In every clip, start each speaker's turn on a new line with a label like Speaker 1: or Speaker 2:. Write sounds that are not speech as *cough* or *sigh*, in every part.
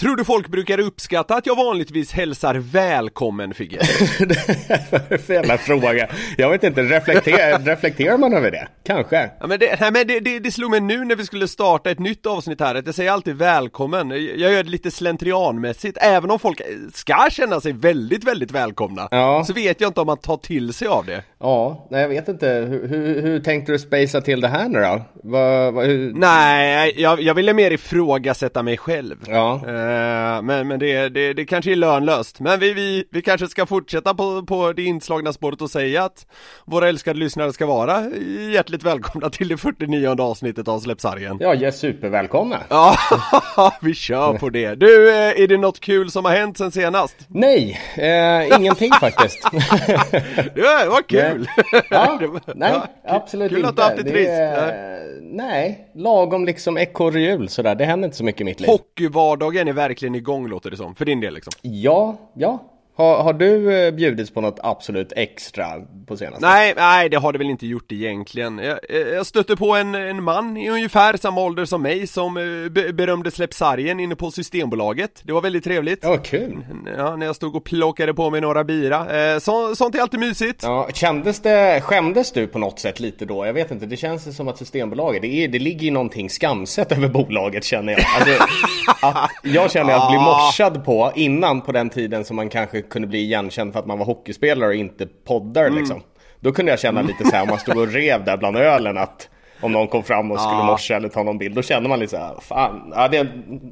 Speaker 1: Tror du folk brukar uppskatta att jag vanligtvis hälsar välkommen Figge? *laughs*
Speaker 2: det är för jävla fråga. Jag vet inte, reflekterar, reflekterar man över det? Kanske?
Speaker 1: Ja, men det, nej, men det, det, det slog mig nu när vi skulle starta ett nytt avsnitt här, att jag säger alltid välkommen. Jag gör det lite slentrianmässigt, även om folk ska känna sig väldigt, väldigt välkomna.
Speaker 2: Ja.
Speaker 1: Så vet jag inte om man tar till sig av det.
Speaker 2: Ja, nej jag vet inte. Hur, hur, hur tänkte du spacea till det här nu då? Va, va, hur...
Speaker 1: Nej, jag, jag ville mer ifrågasätta mig själv.
Speaker 2: Ja.
Speaker 1: Eh, men men det, det, det kanske är lönlöst. Men vi, vi, vi kanske ska fortsätta på, på det inslagna spåret och säga att våra älskade lyssnare ska vara hjärtligt välkomna till det 49 avsnittet av Släppsargen.
Speaker 2: Ja, ja supervälkomna. *laughs*
Speaker 1: Ja, vi kör på det. Du, eh, är det något kul som har hänt sen senast?
Speaker 2: Nej, eh, ingenting *laughs* faktiskt. *laughs*
Speaker 1: Det var kul!
Speaker 2: Ja, nej,
Speaker 1: ja,
Speaker 2: absolut
Speaker 1: kul
Speaker 2: inte.
Speaker 1: att du haft det trist.
Speaker 2: är- nej, lagom liksom ekorrhjul sådär. Det händer inte så mycket i mitt liv.
Speaker 1: Hockeyvardagen är verkligen igång låter det som, för din del liksom.
Speaker 2: Ja, ja. Har, har du eh, bjudits på något absolut extra på senaste?
Speaker 1: Nej, nej det har det väl inte gjort egentligen. Jag, jag stötte på en, en man i ungefär samma ålder som mig som eh, be, berömde Släppsargen inne på Systembolaget. Det var väldigt trevligt.
Speaker 2: Ja, kul.
Speaker 1: Ja, när jag stod och plockade på mig några bira. Eh, så, sånt är alltid mysigt.
Speaker 2: Ja, kändes det, skämdes du på något sätt lite då? Jag vet inte, det känns som att Systembolaget, det, är, det ligger ju någonting skamset över bolaget känner jag. Alltså, att jag känner att bli *laughs* morsad på innan på den tiden som man kanske kunde bli igenkänd för att man var hockeyspelare och inte poddar liksom. Då kunde jag känna lite så här om man stod och rev där bland ölen att om någon kom fram och skulle morsa eller ta någon bild, då kände man lite såhär, fan, ja, det,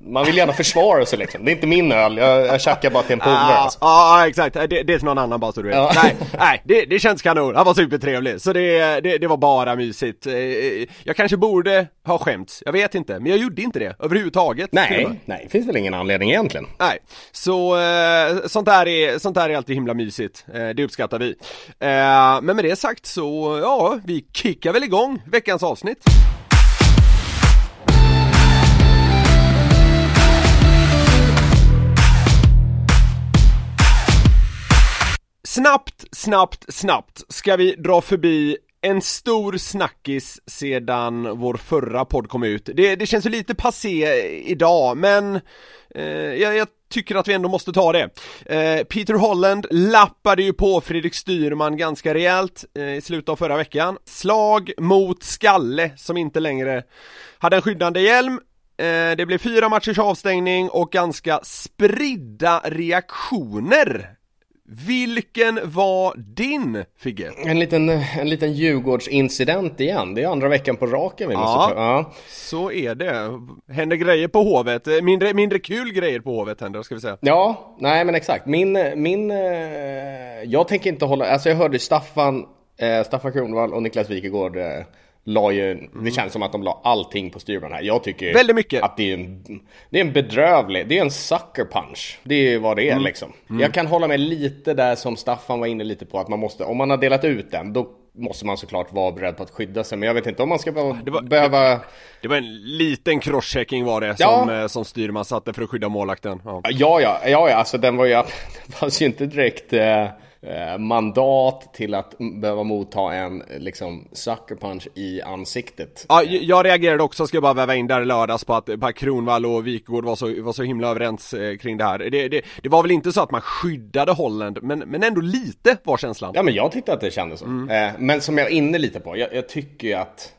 Speaker 2: man vill gärna försvara sig liksom. Det är inte min öl, jag, jag tjackar bara till en polare.
Speaker 1: Ja,
Speaker 2: Alltså.
Speaker 1: ja exakt, det, det är till någon annan bara så du vet.
Speaker 2: Ja.
Speaker 1: Nej, nej det, det känns kanon, han var supertrevlig. Så det, det, det var bara mysigt. Eh, Jag kanske borde ha skämts, jag vet inte, men jag gjorde inte det överhuvudtaget.
Speaker 2: Nej, nej, det finns väl ingen anledning egentligen.
Speaker 1: Nej, så eh, sånt, där är, sånt där är alltid himla mysigt, eh, det uppskattar vi. Eh, men med det sagt så, ja, vi kickar väl igång veckans avsnitt. Snabbt, snabbt, snabbt ska vi dra förbi en stor snackis sedan vår förra podd kom ut. Det, det känns ju lite passé idag, men eh, jag, jag tycker att vi ändå måste ta det. Eh, Peter Holland lappade ju på Fredrik Styrman ganska rejält eh, i slutet av förra veckan. Slag mot skalle som inte längre hade en skyddande hjälm. Eh, det blev fyra matchers avstängning och ganska spridda reaktioner. Vilken var din Figge?
Speaker 2: En liten, en liten Djurgårdsincident igen. Det är andra veckan på raken vi
Speaker 1: Ja.
Speaker 2: måste ta. Ja.
Speaker 1: Så är det. Händer grejer på Hovet. Eh, Mindre, mindre kul grejer på Hovet händer, ska vi säga.
Speaker 2: ja, nej men exakt. Min, min, eh, jag tänker inte hålla, alltså jag hörde Staffan, eh, Staffan Kronwall och Niklas Wikegård la ju, det känns som att de la allting på Styrman här. Jag tycker
Speaker 1: Väldigt mycket.
Speaker 2: att det är en, det är en bedrövlig, det är en sucker punch. Det är vad det är liksom. Jag kan hålla med lite där som Staffan var inne lite på att man måste, om man har delat ut den, då måste man såklart vara beredd på att skydda sig. Men jag vet inte om man ska behöva,
Speaker 1: Det var-
Speaker 2: behöva
Speaker 1: Det var en liten crosschecking var det
Speaker 2: Ja.
Speaker 1: som, eh, som styrman satte för att skydda målakten. Ja.
Speaker 2: Ja, ja, ja, ja, alltså den var ju, *laughs* det fanns ju inte direkt eh, mandat till att behöva motta en liksom sucker punch i ansiktet.
Speaker 1: Ja, jag reagerade också, ska jag bara väva in där lördags på att, på att Kronwall och Wikegård var så, var så himla överens eh, kring det här. Det, det, det var väl inte så att man skyddade Holland, men, men ändå lite var känslan.
Speaker 2: Ja, men jag tyckte att det kändes så.
Speaker 1: Mm.
Speaker 2: Eh, men som jag är inne lite på, jag, jag tycker ju att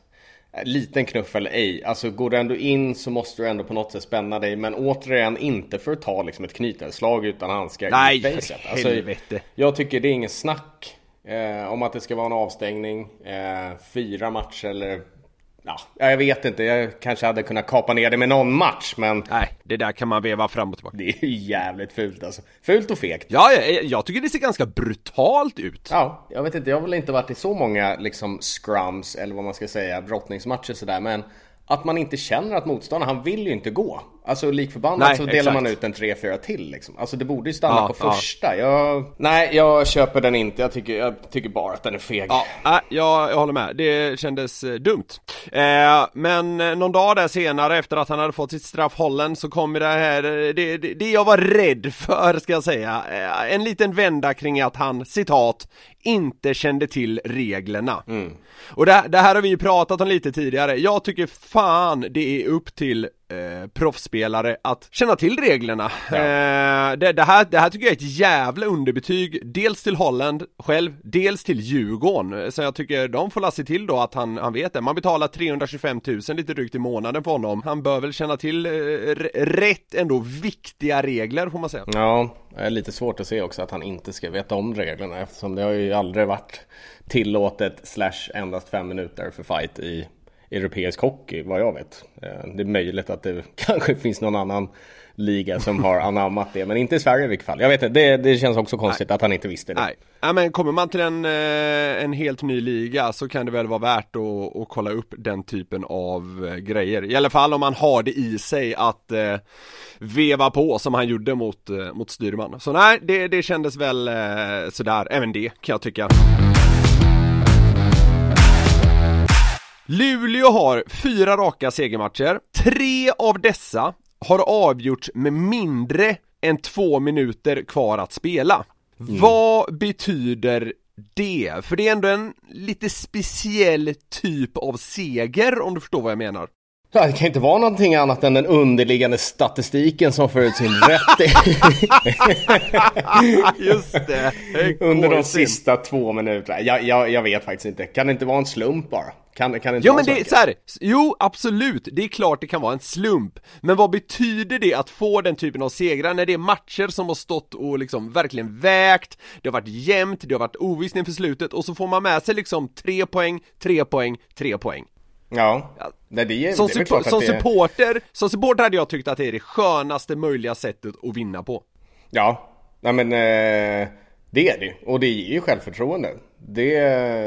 Speaker 2: liten knuff eller ej, alltså går du ändå in så måste du ändå på något sätt spänna dig. Men återigen, inte för att ta liksom ett knytnävsslag utan handskar
Speaker 1: Nej,
Speaker 2: i
Speaker 1: för
Speaker 2: facet. Alltså,
Speaker 1: helvete.
Speaker 2: jag tycker det är ingen snack eh, om att det ska vara en avstängning. Eh, fyra matcher eller Ja, jag vet inte, jag kanske hade kunnat kapa ner det med någon match men
Speaker 1: Nej, det där kan man veva fram och tillbaka.
Speaker 2: det är ju jävligt fult alltså. Fult och fegt.
Speaker 1: Ja, jag, jag tycker det ser ganska brutalt ut.
Speaker 2: Ja, jag vet inte, jag har väl inte varit i så många liksom scrums eller vad man ska säga, brottningsmatcher sådär men att man inte känner att motståndaren, han vill ju inte gå. Alltså lik förbannat
Speaker 1: Nej,
Speaker 2: så delar
Speaker 1: exakt.
Speaker 2: man ut en 3-4 till liksom. Alltså det borde ju stanna
Speaker 1: Ja,
Speaker 2: på
Speaker 1: ja.
Speaker 2: första. Jag... Nej, jag köper den inte. Jag tycker, jag tycker bara att den är feg.
Speaker 1: Ja, jag, jag håller med. Det kändes eh, dumt. Eh, men eh, någon dag där senare efter att han hade fått sitt straff hållen så kom det här, eh, det, det, det jag var rädd för ska jag säga, eh, en liten vända kring att han, citat, inte kände till reglerna. Mm. Och det, det här har vi ju pratat om lite tidigare, jag tycker fan det är upp till eh, proffsspelare att känna till reglerna. Eh, det, det, här, det här tycker jag är ett jävla underbetyg, dels till Holland själv, dels till Djurgården. Så jag tycker de får se till då att han, han vet det. Man betalar 325 000 lite drygt i månaden för honom. Han bör väl känna till eh, rätt ändå viktiga regler får man säga.
Speaker 2: Ja, det är lite svårt att se också att han inte ska veta om reglerna eftersom det har ju aldrig varit tillåtet slash endast fem minuter för fight i europeisk hockey vad jag vet. Eh, Det är möjligt att det *laughs* kanske finns någon annan liga som har *laughs* anammat det men inte i Sverige i vilket fall. Jag vet inte, det, det känns också konstigt att han inte visste det.
Speaker 1: Nej, ja, men kommer man till en, eh, en helt ny liga så kan det väl vara värt att, att kolla upp den typen av eh, grejer. I alla fall om man har det i sig att eh, veva på som han gjorde mot, mot Styrman. Så nej, det, det kändes väl eh, sådär, även det kan jag tycka. Luleå har fyra raka segermatcher. Tre av dessa har avgjorts med mindre än två minuter kvar att spela. Vad betyder det? För det är ändå en lite speciell typ av seger om du förstår vad jag menar.
Speaker 2: Ja, det kan inte vara någonting annat än den underliggande statistiken som får ut sin *laughs* rätt *laughs*
Speaker 1: Just det!
Speaker 2: under de sista två minuterna. Jag, jag, jag vet faktiskt inte. Kan det inte vara en slump bara? Kan, kan inte
Speaker 1: Jo men det är så här, jo absolut, det är klart det kan vara en slump. Men vad betyder det att få den typen av segrar när det är matcher som har stått och liksom verkligen vägt Det har varit jämnt, det har varit ovisst inför slutet och så får man med sig liksom tre poäng, tre poäng, tre poäng?
Speaker 2: Ja, Nej, det är,
Speaker 1: Som,
Speaker 2: det är klart att
Speaker 1: som
Speaker 2: det...
Speaker 1: supporter, som supporter hade jag tyckt att det är det skönaste möjliga sättet att vinna på.
Speaker 2: Ja, nej men eh, det är det Och det ger ju självförtroende. Det,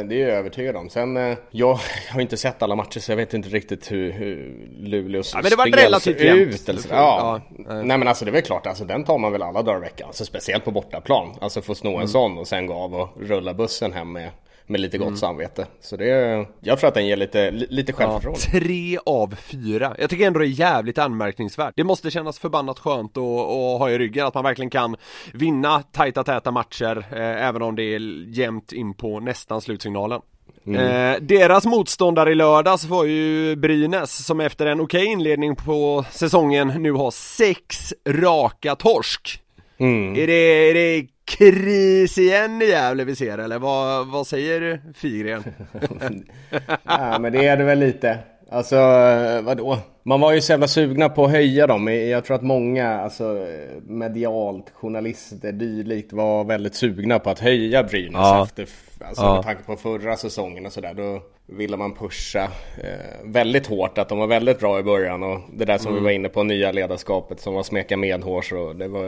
Speaker 2: det är jag övertygad om. Sen, eh, *laughs* jag har inte sett alla matcher så jag vet inte riktigt hur, hur Luleås
Speaker 1: Ja, men det var relativt jämnt.
Speaker 2: ut. Eller
Speaker 1: får-
Speaker 2: Ja.
Speaker 1: ja, nej.
Speaker 2: Men alltså det är väl klart, alltså, den tar man väl alla dagar i veckan. Alltså, speciellt på bortaplan. Alltså få
Speaker 1: Mm.
Speaker 2: en sån och sen gå av och rulla bussen hem med, med lite
Speaker 1: Mm.
Speaker 2: gott samvete. Så det, jag tror att den ger lite, li- lite självförtroende.
Speaker 1: Tre av fyra. Jag tycker ändå det är jävligt anmärkningsvärt. Det måste kännas förbannat skönt att, att ha i ryggen att man verkligen kan vinna tajta täta matcher eh, även om det är jämnt in på nästan slutsignalen. Eh, deras motståndare i lördags var ju Brynäs som efter en okej inledning på säsongen nu har sex raka torsk. Är, det, är det kris igen i Gävle vi ser eller vad, vad säger Figren? *laughs*
Speaker 2: Ja men det är det väl lite. Alltså eh, vadå? Man var ju så jävla sugna på att höja dem. Jag tror att många, alltså eh, medialt, journalister, dylikt var väldigt sugna på att höja Brynäs
Speaker 1: Ja.
Speaker 2: efter, alltså
Speaker 1: Ja.
Speaker 2: med tanke på förra säsongen och sådär. Då ville man pusha eh, väldigt hårt att de var väldigt bra i början och det där som
Speaker 1: Mm.
Speaker 2: vi var inne på, nya ledarskapet som var smeka medhårs och det var,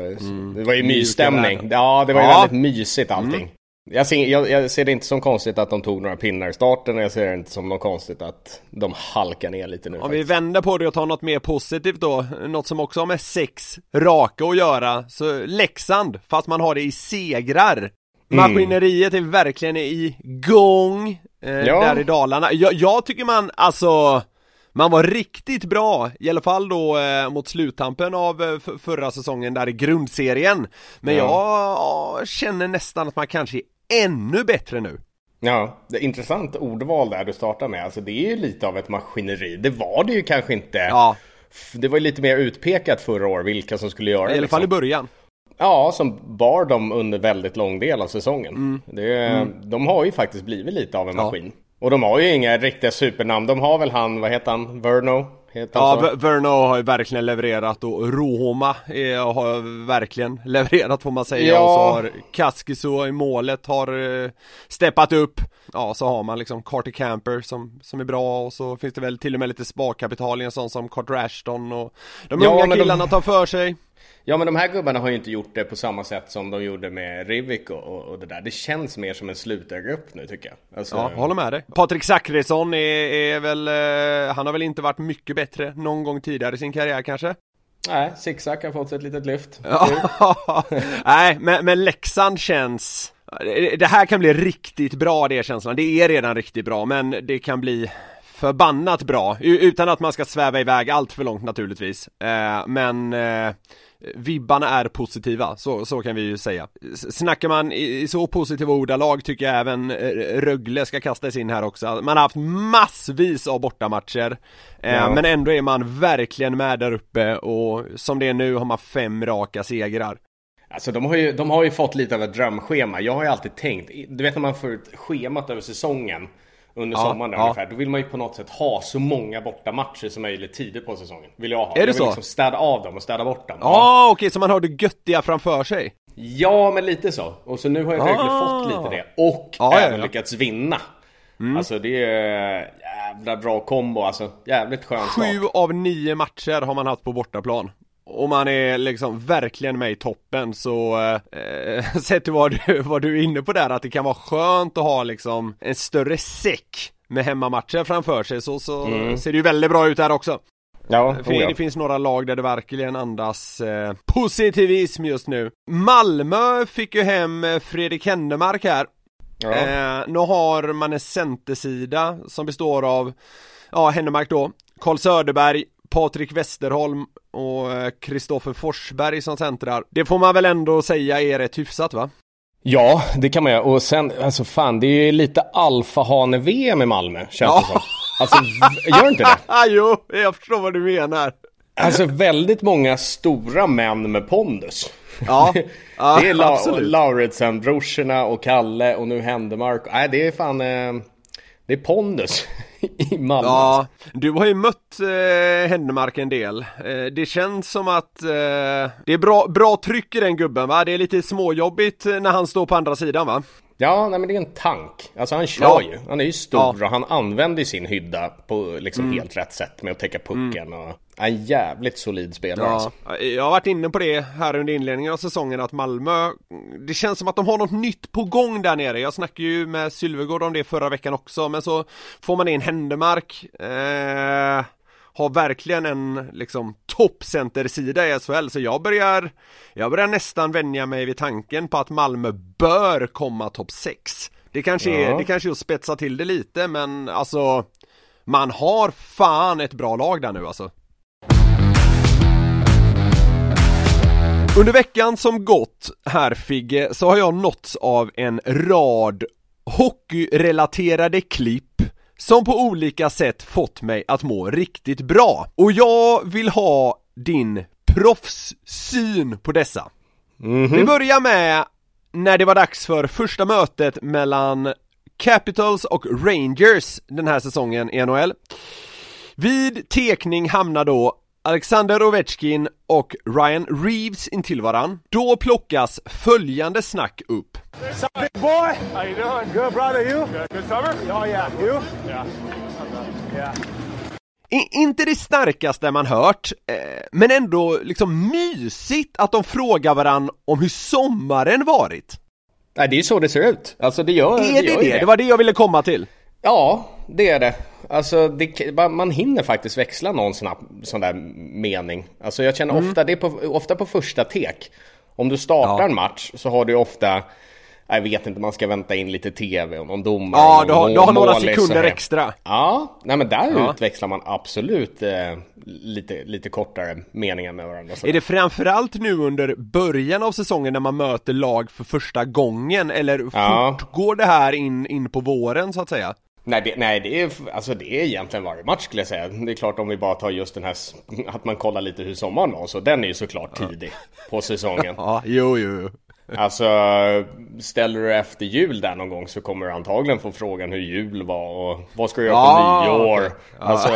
Speaker 2: det var ju mysstämning. Ja, det var ju
Speaker 1: Ja.
Speaker 2: väldigt mysigt allting. Jag ser, jag, jag ser det inte som konstigt att de tog några pinnar i starten och jag ser det inte som något konstigt att de halkar ner lite nu
Speaker 1: Om vi
Speaker 2: faktiskt.
Speaker 1: vänder på det och tar något mer positivt då, något som också har med sex raka att göra, så Leksand, fast man har det i segrar. Maskineriet är verkligen i gång eh,
Speaker 2: Ja.
Speaker 1: där i Dalarna. Jag, jag tycker man, alltså man var riktigt bra, i alla fall då eh, mot sluttampen av eh, förra säsongen där i grundserien. Men
Speaker 2: Ja.
Speaker 1: jag känner nästan att man kanske ännu bättre nu.
Speaker 2: Ja, det är intressant ordval där du startar med. Alltså det är ju lite av ett maskineri. Det var det ju kanske inte.
Speaker 1: Ja,
Speaker 2: Det var ju lite mer utpekat förra år vilka som skulle göra
Speaker 1: i
Speaker 2: det.
Speaker 1: alla fall i
Speaker 2: liksom.
Speaker 1: början.
Speaker 2: Ja, som bar dem under väldigt lång del av säsongen.
Speaker 1: Mm.
Speaker 2: Det, De har ju faktiskt blivit lite av en
Speaker 1: Ja.
Speaker 2: maskin. Och de har ju inga riktiga supernamn. De har väl han, vad heter han, Verno?
Speaker 1: Ja,
Speaker 2: han så?
Speaker 1: V- Verno har ju verkligen levererat och Rohoma är, har verkligen *laughs* levererat får man säga
Speaker 2: Ja.
Speaker 1: och så har Kaskiso i målet har eh, steppat upp Ja, så har man liksom Carter Camper som, som är bra och så finns det väl till och med lite sparkapital i en sån som Carter Ashton och De
Speaker 2: Ja,
Speaker 1: unga
Speaker 2: men de-
Speaker 1: killarna tar för sig
Speaker 2: Ja men de här gubbarna har ju inte gjort det på samma sätt som de gjorde med Rivik och, och, det där. Det känns mer som en slutargrupp nu tycker jag. Alltså,
Speaker 1: Ja, håller med dig. Patrik Zackrisson är, är väl, eh, han har väl inte varit mycket bättre någon gång tidigare i sin karriär kanske?
Speaker 2: Nej, Zigzag har fått sig ett litet lyft. *laughs*
Speaker 1: Nej men, men Leksand känns det- här kan bli riktigt bra det är känslan, det är redan riktigt bra men det kan bli förbannat bra utan att man ska sväva iväg allt för långt naturligtvis eh, Men eh, Vibbarna är positiva, så, så kan vi ju säga Snackar man i, så positiva ordalag tycker jag även eh, Rögle ska kastas in här också Man har haft massvis av bortamatcher eh,
Speaker 2: Ja.
Speaker 1: Men ändå är man verkligen med där uppe och som det är nu har man fem raka segrar
Speaker 2: Alltså de har, ju, de har ju fått lite av ett drömschema. Jag har ju alltid tänkt, du vet när man får ett schemat över säsongen under
Speaker 1: Ja,
Speaker 2: sommaren där
Speaker 1: ja.
Speaker 2: ungefär, då vill man ju på något sätt ha så många bortamatcher som möjligt tidigt på säsongen. Vill jag ha.
Speaker 1: det
Speaker 2: jag vill
Speaker 1: så?
Speaker 2: liksom städa av dem och städa bort dem.
Speaker 1: Ja, okej, så man har det göttiga framför sig?
Speaker 2: Ja, men lite så. Och så nu har jag
Speaker 1: Ah.
Speaker 2: fått lite det. Och
Speaker 1: ja,
Speaker 2: även
Speaker 1: ja.
Speaker 2: lyckats vinna. Alltså det är jävla bra kombo alltså. Jävligt skön.
Speaker 1: Sju av nio matcher har man haft på bortaplan och man är liksom verkligen med i toppen så eh, *laughs* sett till vad du, vad du är inne på där att det kan vara skönt att ha liksom en större säck med hemmamatcher framför sig så, så ser det ju väldigt bra ut där också.
Speaker 2: Ja,
Speaker 1: För
Speaker 2: oh
Speaker 1: det finns några lag där det verkligen andas eh, positivism just nu. Malmö fick ju hem eh, Fredrik Händemark här
Speaker 2: ja.
Speaker 1: Eh, nu har man en centersida som består av, ja Hennemark då, Karl Söderberg, Patrik Westerholm och Kristoffer Forsberg som centrar. Det får man väl ändå säga är rätt hyfsat va?
Speaker 2: Ja, det kan man göra. Och sen, alltså fan, det är ju lite alfahane-VM i Malmö, känns
Speaker 1: Ja.
Speaker 2: det som. Alltså, gör inte det? *laughs*
Speaker 1: Jo, jag förstår vad du menar.
Speaker 2: Alltså väldigt många stora män med pondus.
Speaker 1: Ja, ja *laughs*
Speaker 2: det är La-. Lauritsen-brorsorna och Kalle och nu Händemark. Nej, det är fan... Eh, det är pondus *laughs* i Malmö.
Speaker 1: Ja, du har ju mött eh, Händemark en del. Eh, det känns som att eh, det är bra, bra tryck i den gubben va? Det är lite småjobbigt eh, när han står på andra sidan va?
Speaker 2: Ja, nej men det är en tank. Alltså han kör
Speaker 1: Ja.
Speaker 2: ju. Han är ju stor
Speaker 1: Ja. Mm.
Speaker 2: och han använder sin hydda på liksom helt rätt sätt med att täcka pucken och... En jävligt solid spelare alltså.
Speaker 1: Ja, jag har varit inne på det här under inledningen av säsongen att Malmö Det känns som att de har något nytt på gång där nere Jag snackade ju med Sylvegård om det förra veckan också men så får man in Händemark eh, Har verkligen en liksom toppcentersida i SHL så jag börjar Jag börjar nästan vänja mig vid tanken på att Malmö bör komma topp 6 Det kanske är,
Speaker 2: Ja.
Speaker 1: det kanske är att spetsa till det lite men alltså Man har fan ett bra lag där nu alltså. Under veckan som gått här Figge så har jag nåtts av en rad hockeyrelaterade klipp som på olika sätt fått mig att må riktigt bra. Och jag vill ha din proffssyn på dessa. Vi börjar med när det var dags för första mötet mellan Capitals och Rangers den här säsongen i NHL. Vid tekning hamnar då Alexander Ovechkin och Ryan Reeves intill varann. Då plockas följande snack upp.
Speaker 3: Big boy. How you doing? Good, brother. You? Good, good summer? Oh, yeah. You? Yeah. Yeah.
Speaker 1: I, inte det starkaste man hört, eh, men ändå liksom mysigt att de frågar varann om hur sommaren varit.
Speaker 2: Nej, det är ju så det ser ut. Alltså det gör
Speaker 1: Är det
Speaker 2: gör
Speaker 1: det?
Speaker 2: ju
Speaker 1: Det var det jag ville komma till.
Speaker 2: Ja, det är det. Alltså, det, man hinner faktiskt växla någon snabb, sån där mening. Alltså jag känner
Speaker 1: Mm.
Speaker 2: ofta, det är på, ofta på första tek. Om du startar
Speaker 1: Ja.
Speaker 2: en match så har du ofta, jag vet inte, man ska vänta in lite TV och någon domare.
Speaker 1: Ja, du har, du har några sekunder extra.
Speaker 2: Ja, nej men där
Speaker 1: Ja.
Speaker 2: utväxlar man absolut eh, lite, lite kortare meningar med varandra. Så.
Speaker 1: Är det framförallt nu under början av säsongen när man möter lag för första gången eller
Speaker 2: Ja.
Speaker 1: fortgår det här in, in på våren så att säga?
Speaker 2: Nej, det, nej det, är, alltså det är egentligen varje match skulle jag säga. Det är klart om vi bara tar just den här, att man kollar lite hur sommaren var, så den är ju såklart tidig på säsongen. *laughs*
Speaker 1: Ja, jo, jo, jo.
Speaker 2: Alltså, ställer du efter jul där någon gång så kommer du antagligen få frågan hur jul var och vad ska du göra på
Speaker 1: Ah,
Speaker 2: nyår?
Speaker 1: okej.
Speaker 2: Alltså,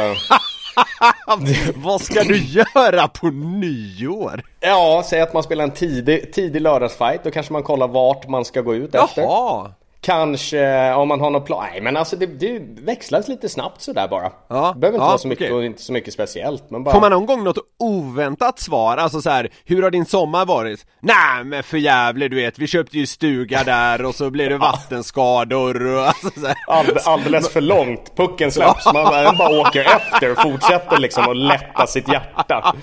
Speaker 2: *laughs*
Speaker 1: Vad ska du göra på nyår?
Speaker 2: ja, säg att man spelar en tidig, tidig lördagsfight, då kanske man kollar vart man ska gå ut efter.
Speaker 1: Jaha!
Speaker 2: Kanske om man har någon plan. Nej men alltså det, det växlas lite snabbt sådär bara.
Speaker 1: Ja,
Speaker 2: det behöver inte
Speaker 1: ja,
Speaker 2: vara så mycket
Speaker 1: okej.
Speaker 2: och inte så mycket speciellt. Men bara...
Speaker 1: Får man någon gång något oväntat svar? Alltså så här, hur har din sommar varit? Nej men för jävligt, du vet, vi köpte ju stuga där och så blev det *laughs* vattenskador och alltså så här.
Speaker 2: Allde, alldeles för långt. Pucken släpps. Man bara, bara åker efter och fortsätter liksom att lätta sitt hjärta.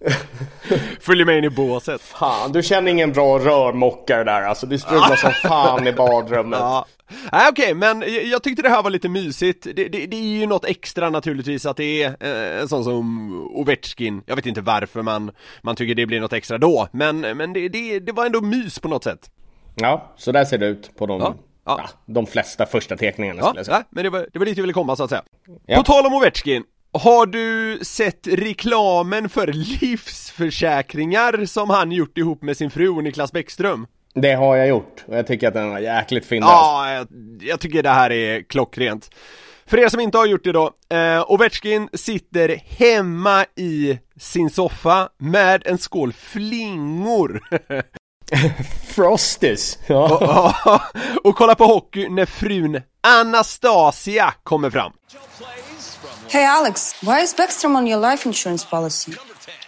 Speaker 2: *laughs*
Speaker 1: Följer med in i båset
Speaker 2: Fan, du känner ingen bra rörmokare där alltså. Du strular som *laughs* fan i badrummet.
Speaker 1: Ja. Nej okej, men jag- tyckte det här var lite mysigt. Det, det, det är ju något extra naturligtvis att det är eh, en sån som Ovechkin. Jag vet inte varför man, man tycker det blir något extra då, men, men det, det, det var ändå mys på något sätt.
Speaker 2: Ja, så där ser det ut på de,
Speaker 1: Ja, ja.
Speaker 2: ja, de flesta första teckningarna
Speaker 1: Ja,
Speaker 2: skulle jag säga.
Speaker 1: ja men det var, det var dit jag ville komma så att säga.
Speaker 2: Ja.
Speaker 1: På tal om Ovechkin, har du sett reklamen för livsförsäkringar som han gjort ihop med sin fru Niklas Bäckström?
Speaker 2: Det har jag gjort och jag tycker att den var jäkligt fyndig.
Speaker 1: Ja, jag, jag tycker det här är klockrent. För er som inte har gjort det då, eh, Ovechkin sitter hemma i sin soffa med en skål flingor *laughs*
Speaker 2: Frosties! Ja. *laughs*
Speaker 1: och kollar på hockey när frun Anastasia kommer fram.
Speaker 4: Hey, Alex, why is Beckstrom on your life insurance policy?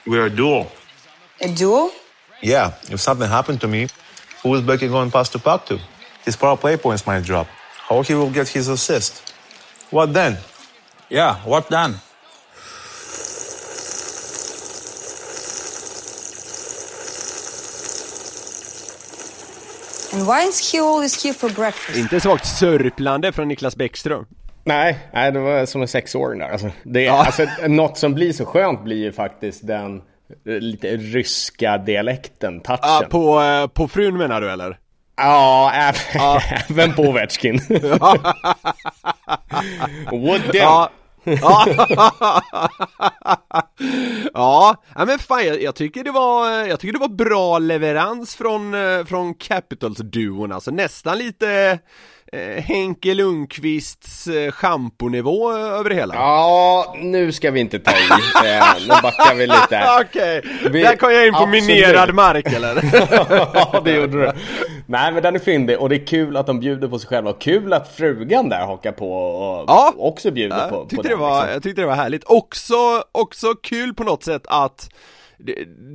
Speaker 5: We're a duo.
Speaker 4: A duo?
Speaker 5: Yeah, if something happened to me, who is Becky going past the puck to? His power play points might drop. How he will get his assist? What then? Yeah, what then?
Speaker 4: And why is he always here for breakfast?
Speaker 1: Inte svagt sörplande från Niklas Bäckström.
Speaker 2: Nej, nej, det var som en sexåring där. Alltså, det,
Speaker 1: Ja.
Speaker 2: alltså, något som blir så skönt blir ju faktiskt den eh, lite ryska dialekten, touchen.
Speaker 1: Ah, på, eh, på frun menar du eller?
Speaker 2: Ja, även, *laughs* även på Ovechkin. *laughs* What?
Speaker 1: Ja. *laughs* ja, ja, men fan jag, jag tycker det var, jag tycker det var bra leverans från, eh, från Capitals-duon alltså nästan lite eh, Henke Lundqvists eh, schamponivå över det hela
Speaker 2: Ja, nu ska vi inte ta i. *laughs* Eh, nu backar vi lite. *laughs*
Speaker 1: Okej,
Speaker 2: Vi-
Speaker 1: där kom jag in på
Speaker 2: absolut.
Speaker 1: minerad *laughs* mark eller?
Speaker 2: ja, det gjorde du. Nej, men den är fyndig och det är kul att de bjuder på sig själva och kul att frugan där hakar på och
Speaker 1: Ja.
Speaker 2: också bjuder
Speaker 1: Ja,
Speaker 2: på, på
Speaker 1: det var,
Speaker 2: liksom.
Speaker 1: jag tyckte det var härligt. Också, också kul på något sätt att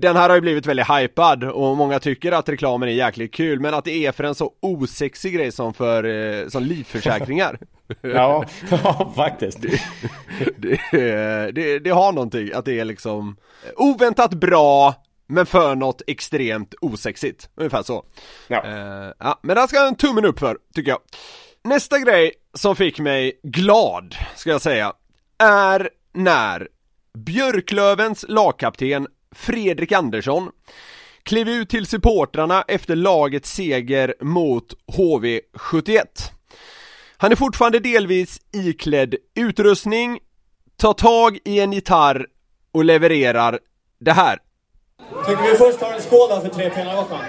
Speaker 1: den här har ju blivit väldigt hypad och många tycker att reklamen är jäkligt kul men att det är för en så osexig grej som för eh, som livförsäkringar. *laughs*
Speaker 2: Ja, *laughs* ja, faktiskt.
Speaker 1: det, det, det har någonting, att det är liksom oväntat bra men för något extremt osexigt, ungefär så.
Speaker 2: Ja.
Speaker 1: Eh, ja, men det ska en tummen upp för, tycker jag. Nästa grej som fick mig glad, ska jag säga, är när Björklövens lagkapten Fredrik Andersson klev ut till supportrarna efter lagets seger mot HV71. Han är fortfarande delvis iklädd utrustning, tar tag i en gitarr och levererar det här.
Speaker 6: Tycker vi först tar en skål för tre pinnar Gotland?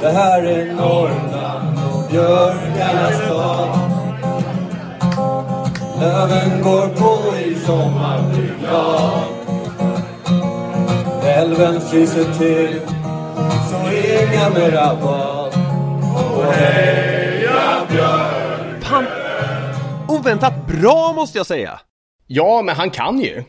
Speaker 6: Det här är Norrland och björkarnas stad Löven går på i sommar, blir glad Älven fryser till, så inga mera bad Och heja björn
Speaker 1: oväntat bra måste jag säga!
Speaker 2: Ja, men han kan ju.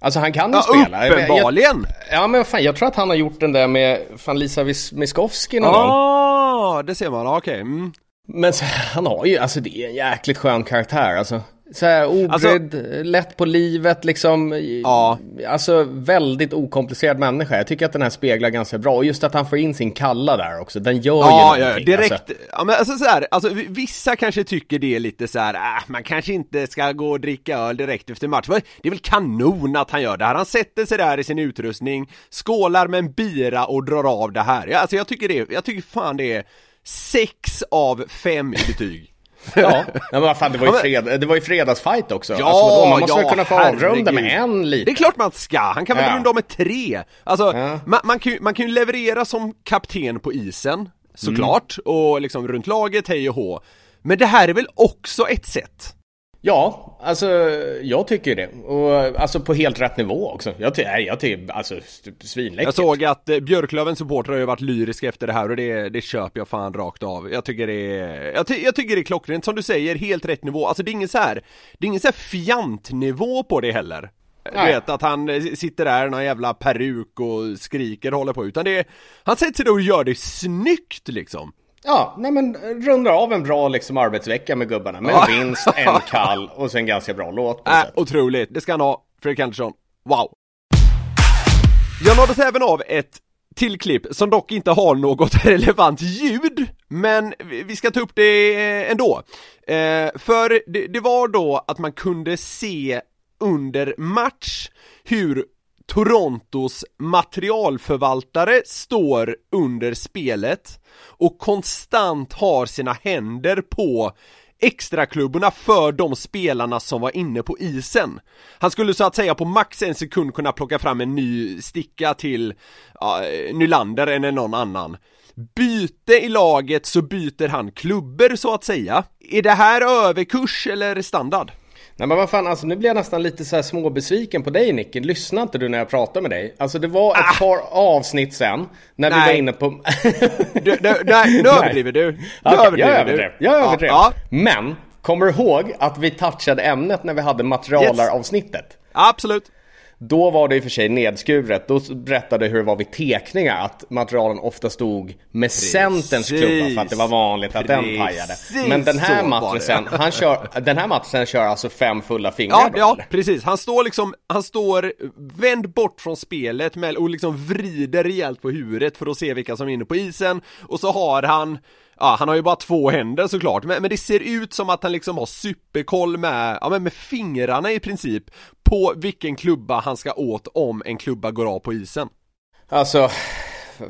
Speaker 2: Alltså han kan ju
Speaker 1: Ja,
Speaker 2: spela. Jag-
Speaker 1: uppenbarligen!
Speaker 2: Jag, ja men fan, jag tror att han har gjort den där med fan Lisa Miskovsky någon gång.
Speaker 1: Ah, det ser man, okej. Mm.
Speaker 2: Men så, han har ju, alltså det är en jäkligt skön karaktär alltså. Så här obrydd, lätt på livet liksom.
Speaker 1: Ja.
Speaker 2: Alltså väldigt okomplicerad människa. Jag tycker att den här speglar ganska bra. Och just att han får in sin kalla där också. Den gör
Speaker 1: Ja,
Speaker 2: ju
Speaker 1: ja,
Speaker 2: någonting.
Speaker 1: direkt.
Speaker 2: Alltså.
Speaker 1: Ja, men alltså så här, alltså vi- vissa kanske tycker det är lite så här, äh, man kanske inte ska gå och dricka öl direkt efter match. Det är väl kanon att han gör det här. Han sätter sig där i sin utrustning, skålar med en bira och drar av det här. Ja, alltså jag tycker det, jag tycker fan det är sex av fem i betyg.
Speaker 2: Ja, men vad fan, det var ju, fred, det var ju fredagsfight också.
Speaker 1: Ja,
Speaker 2: alltså, vadå, man måste
Speaker 1: ja,
Speaker 2: väl kunna få avrunda med en lite.
Speaker 1: Det är klart man ska, han kan väl
Speaker 2: Ja.
Speaker 1: runda av med tre? Alltså,
Speaker 2: Ja.
Speaker 1: man, man, kan ju, man kan ju leverera som kapten på isen, såklart,
Speaker 2: Mm.
Speaker 1: och liksom runt laget, hej och hå. Men det här är väl också ett sätt?
Speaker 2: Ja, alltså jag tycker det. Och alltså på helt rätt nivå också. Jag, ty- nej, jag tycker alltså svinläckert.
Speaker 1: Jag såg att eh, Björklövens supportrar har ju varit lyriska efter det här och det, det köper jag fan rakt av. Jag tycker det är, jag, ty, jag tycker det är klockrent, som du säger, helt rätt nivå. Alltså det är ingen så här, det är ingen så här fjantnivå på det heller. Du vet att han eh, sitter där i någon jävla peruk och skriker och håller på, utan det är, han sätter sig där och gör det snyggt liksom.
Speaker 2: Ja, nej men rundar av en bra liksom arbetsvecka med gubbarna. Med en vinst, en *laughs* kall och sen ganska bra låt på
Speaker 1: Äh,
Speaker 2: sätt.
Speaker 1: otroligt, det ska han ha, Fredrik Andersson. Wow! Jag nåddes även av ett till klipp som dock inte har något *laughs* relevant ljud, men vi- ska ta upp det eh, ändå. Eh, för det, det var då att man kunde se under match hur Torontos materialförvaltare står under spelet och konstant har sina händer på extraklubborna för de spelarna som var inne på isen. Han skulle så att säga på max en sekund kunna plocka fram en ny sticka till ja, Nylander eller någon annan. Byte i laget så byter han klubbor så att säga. Är det här överkurs eller standard?
Speaker 2: Nej men vad fan, alltså nu blir jag nästan lite så här småbesviken på dig Nicky. Lyssnar inte du när jag pratar med dig? Alltså det var ett par avsnitt sen när vi
Speaker 1: Ah. Nej.
Speaker 2: var inne på... *laughs*
Speaker 1: Du, du, *laughs* nej, nu överdriver du. Nu
Speaker 2: Okej,
Speaker 1: överdriver
Speaker 2: jag överdrev. Jag överdrev.
Speaker 1: Ja,
Speaker 2: Men, kommer du ihåg att vi touchade ämnet när vi hade materialar-avsnittet?
Speaker 1: ja, absolut.
Speaker 2: Då var det i och för sig nedskuret. Då berättade hur det var vid teckningar. Att materialen ofta stod med centerns klubba för att det var vanligt att den pajade.
Speaker 1: Precis
Speaker 2: Men den här
Speaker 1: det.
Speaker 2: han kör, den här matrisen kör alltså fem fulla fingrar
Speaker 1: Ja,
Speaker 2: då,
Speaker 1: ja,
Speaker 2: eller?
Speaker 1: precis. Han står liksom, han står vänd bort från spelet med, och liksom vrider rejält på huvudet för att se vilka som är inne på isen och så har han Ja, han har ju bara två händer såklart, men, men det ser ut som att han liksom har superkoll med, ja men med fingrarna i princip på vilken klubba han ska åt om en klubba går av på isen.
Speaker 2: Alltså,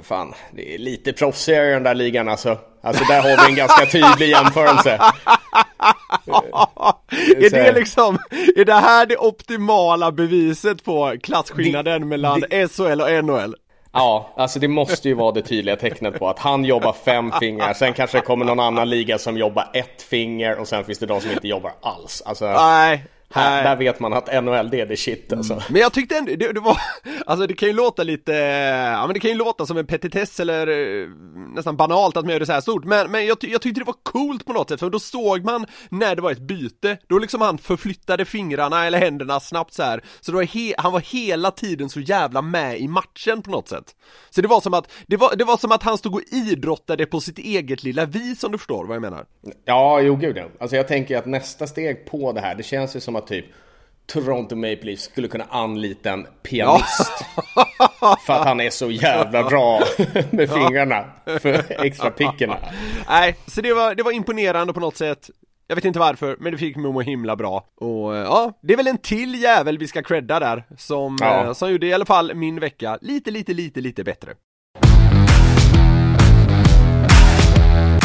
Speaker 2: fan, det är lite proffsigare i den där ligan alltså. Alltså där har vi en ganska tydlig jämförelse. *laughs*
Speaker 1: är det liksom, är det här det optimala beviset på klasskillnaden mellan SHL och NHL?
Speaker 2: Ja, alltså det måste ju vara det tydliga tecknet på att han jobbar fem fingrar, sen kanske det kommer någon annan liga som jobbar ett finger och sen finns det de som inte jobbar alls. Alltså,
Speaker 1: Nej,
Speaker 2: här, där vet man att NHL det är det shit alltså.
Speaker 1: Men jag tyckte ändå, det, det var, *laughs* alltså det kan ju låta lite, ja men det kan ju låta som en petitess eller eh, nästan banalt att man gör det så här stort, men, men jag, jag tyckte det var coolt på något sätt, för då såg man när det var ett byte, då liksom han förflyttade fingrarna eller händerna snabbt så här, så var he, han var hela tiden så jävla med i matchen på något sätt. Så det var som att, det var, det var som att han stod och idrottade på sitt eget lilla vis om du förstår vad jag menar.
Speaker 2: Ja, jo gud ja. Alltså jag tänker att nästa steg på det här, det känns ju som att typ Toronto Maple Leafs skulle kunna anlita en pianist. *laughs* för att han är så jävla bra *laughs* med fingrarna för extra *laughs* pickorna.
Speaker 1: Nej, så det var, det var imponerande på något sätt Jag vet inte varför, men det fick mig att må himla bra Och eh, ja, det är väl en till jävel vi ska credda där Som,
Speaker 2: Ja.
Speaker 1: eh, som gjorde i alla fall min vecka lite, lite, lite, lite bättre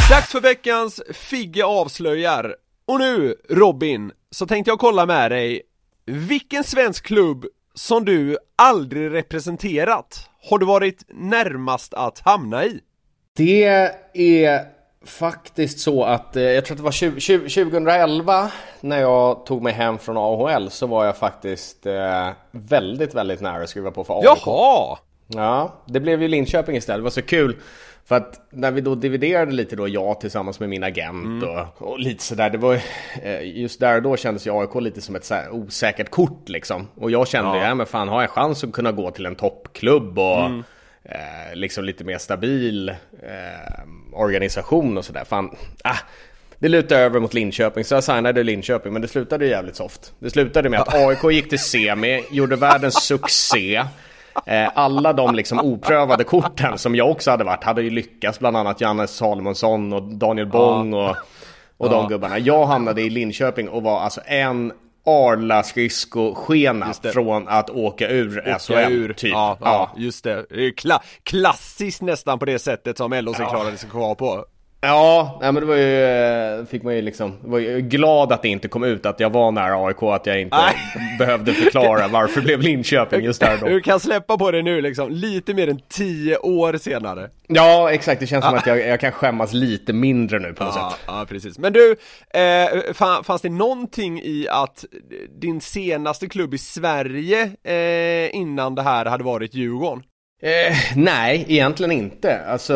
Speaker 1: Dags för veckans Figge avslöjar Och nu, Robin, så tänkte jag kolla med dig Vilken svensk klubb som du aldrig representerat har du varit närmast att hamna i?
Speaker 2: Det är faktiskt så att eh, jag tror att det var 20, 20, 2011 när jag tog mig hem från AHL så var jag faktiskt eh, väldigt, väldigt nära att skriva på för AIK.
Speaker 1: Jaha!
Speaker 2: Ja, det blev ju Linköping istället. Det var så kul. För att när vi då dividerade lite då, jag tillsammans med min agent och, och lite sådär. Det var eh, just där och då kändes ju AIK lite som ett så osäkert kort liksom. Och jag kände, ja. men fan har jag chans att kunna gå till en toppklubb och eh, liksom lite mer stabil eh, organisation och sådär. Fan, ah, det lutade över mot Linköping, så jag signade Linköping, men det slutade jävligt soft. Det slutade med att AIK gick till semi, gjorde världens succé. Eh, alla de liksom oprövade korten som jag också hade varit hade ju lyckats, bland annat Jannes Salomonsson och Daniel Bong och, och de gubbarna. Jag hamnade i Linköping och var alltså en Arla skridskoskena från att åka ur SHL,
Speaker 1: ur.
Speaker 2: typ.
Speaker 1: Ja, ja, just det. det är kla klassiskt nästan på det sättet som LHC klarade sig kvar på.
Speaker 2: Ja, nej, men det var ju, eh, fick man ju liksom, var ju glad att det inte kom ut att jag var nära AIK, att jag inte behövde förklara varför blev Linköping just där då.
Speaker 1: Du kan släppa på det nu liksom, lite mer än tio år senare.
Speaker 2: Ja, exakt, det känns som att jag, jag kan skämmas lite mindre nu på något
Speaker 1: Ja,
Speaker 2: sätt.
Speaker 1: ja precis. Men du, eh, fa- fanns det någonting i att din senaste klubb i Sverige eh, innan det här hade varit Djurgården?
Speaker 2: Eh, nej, egentligen inte. Alltså,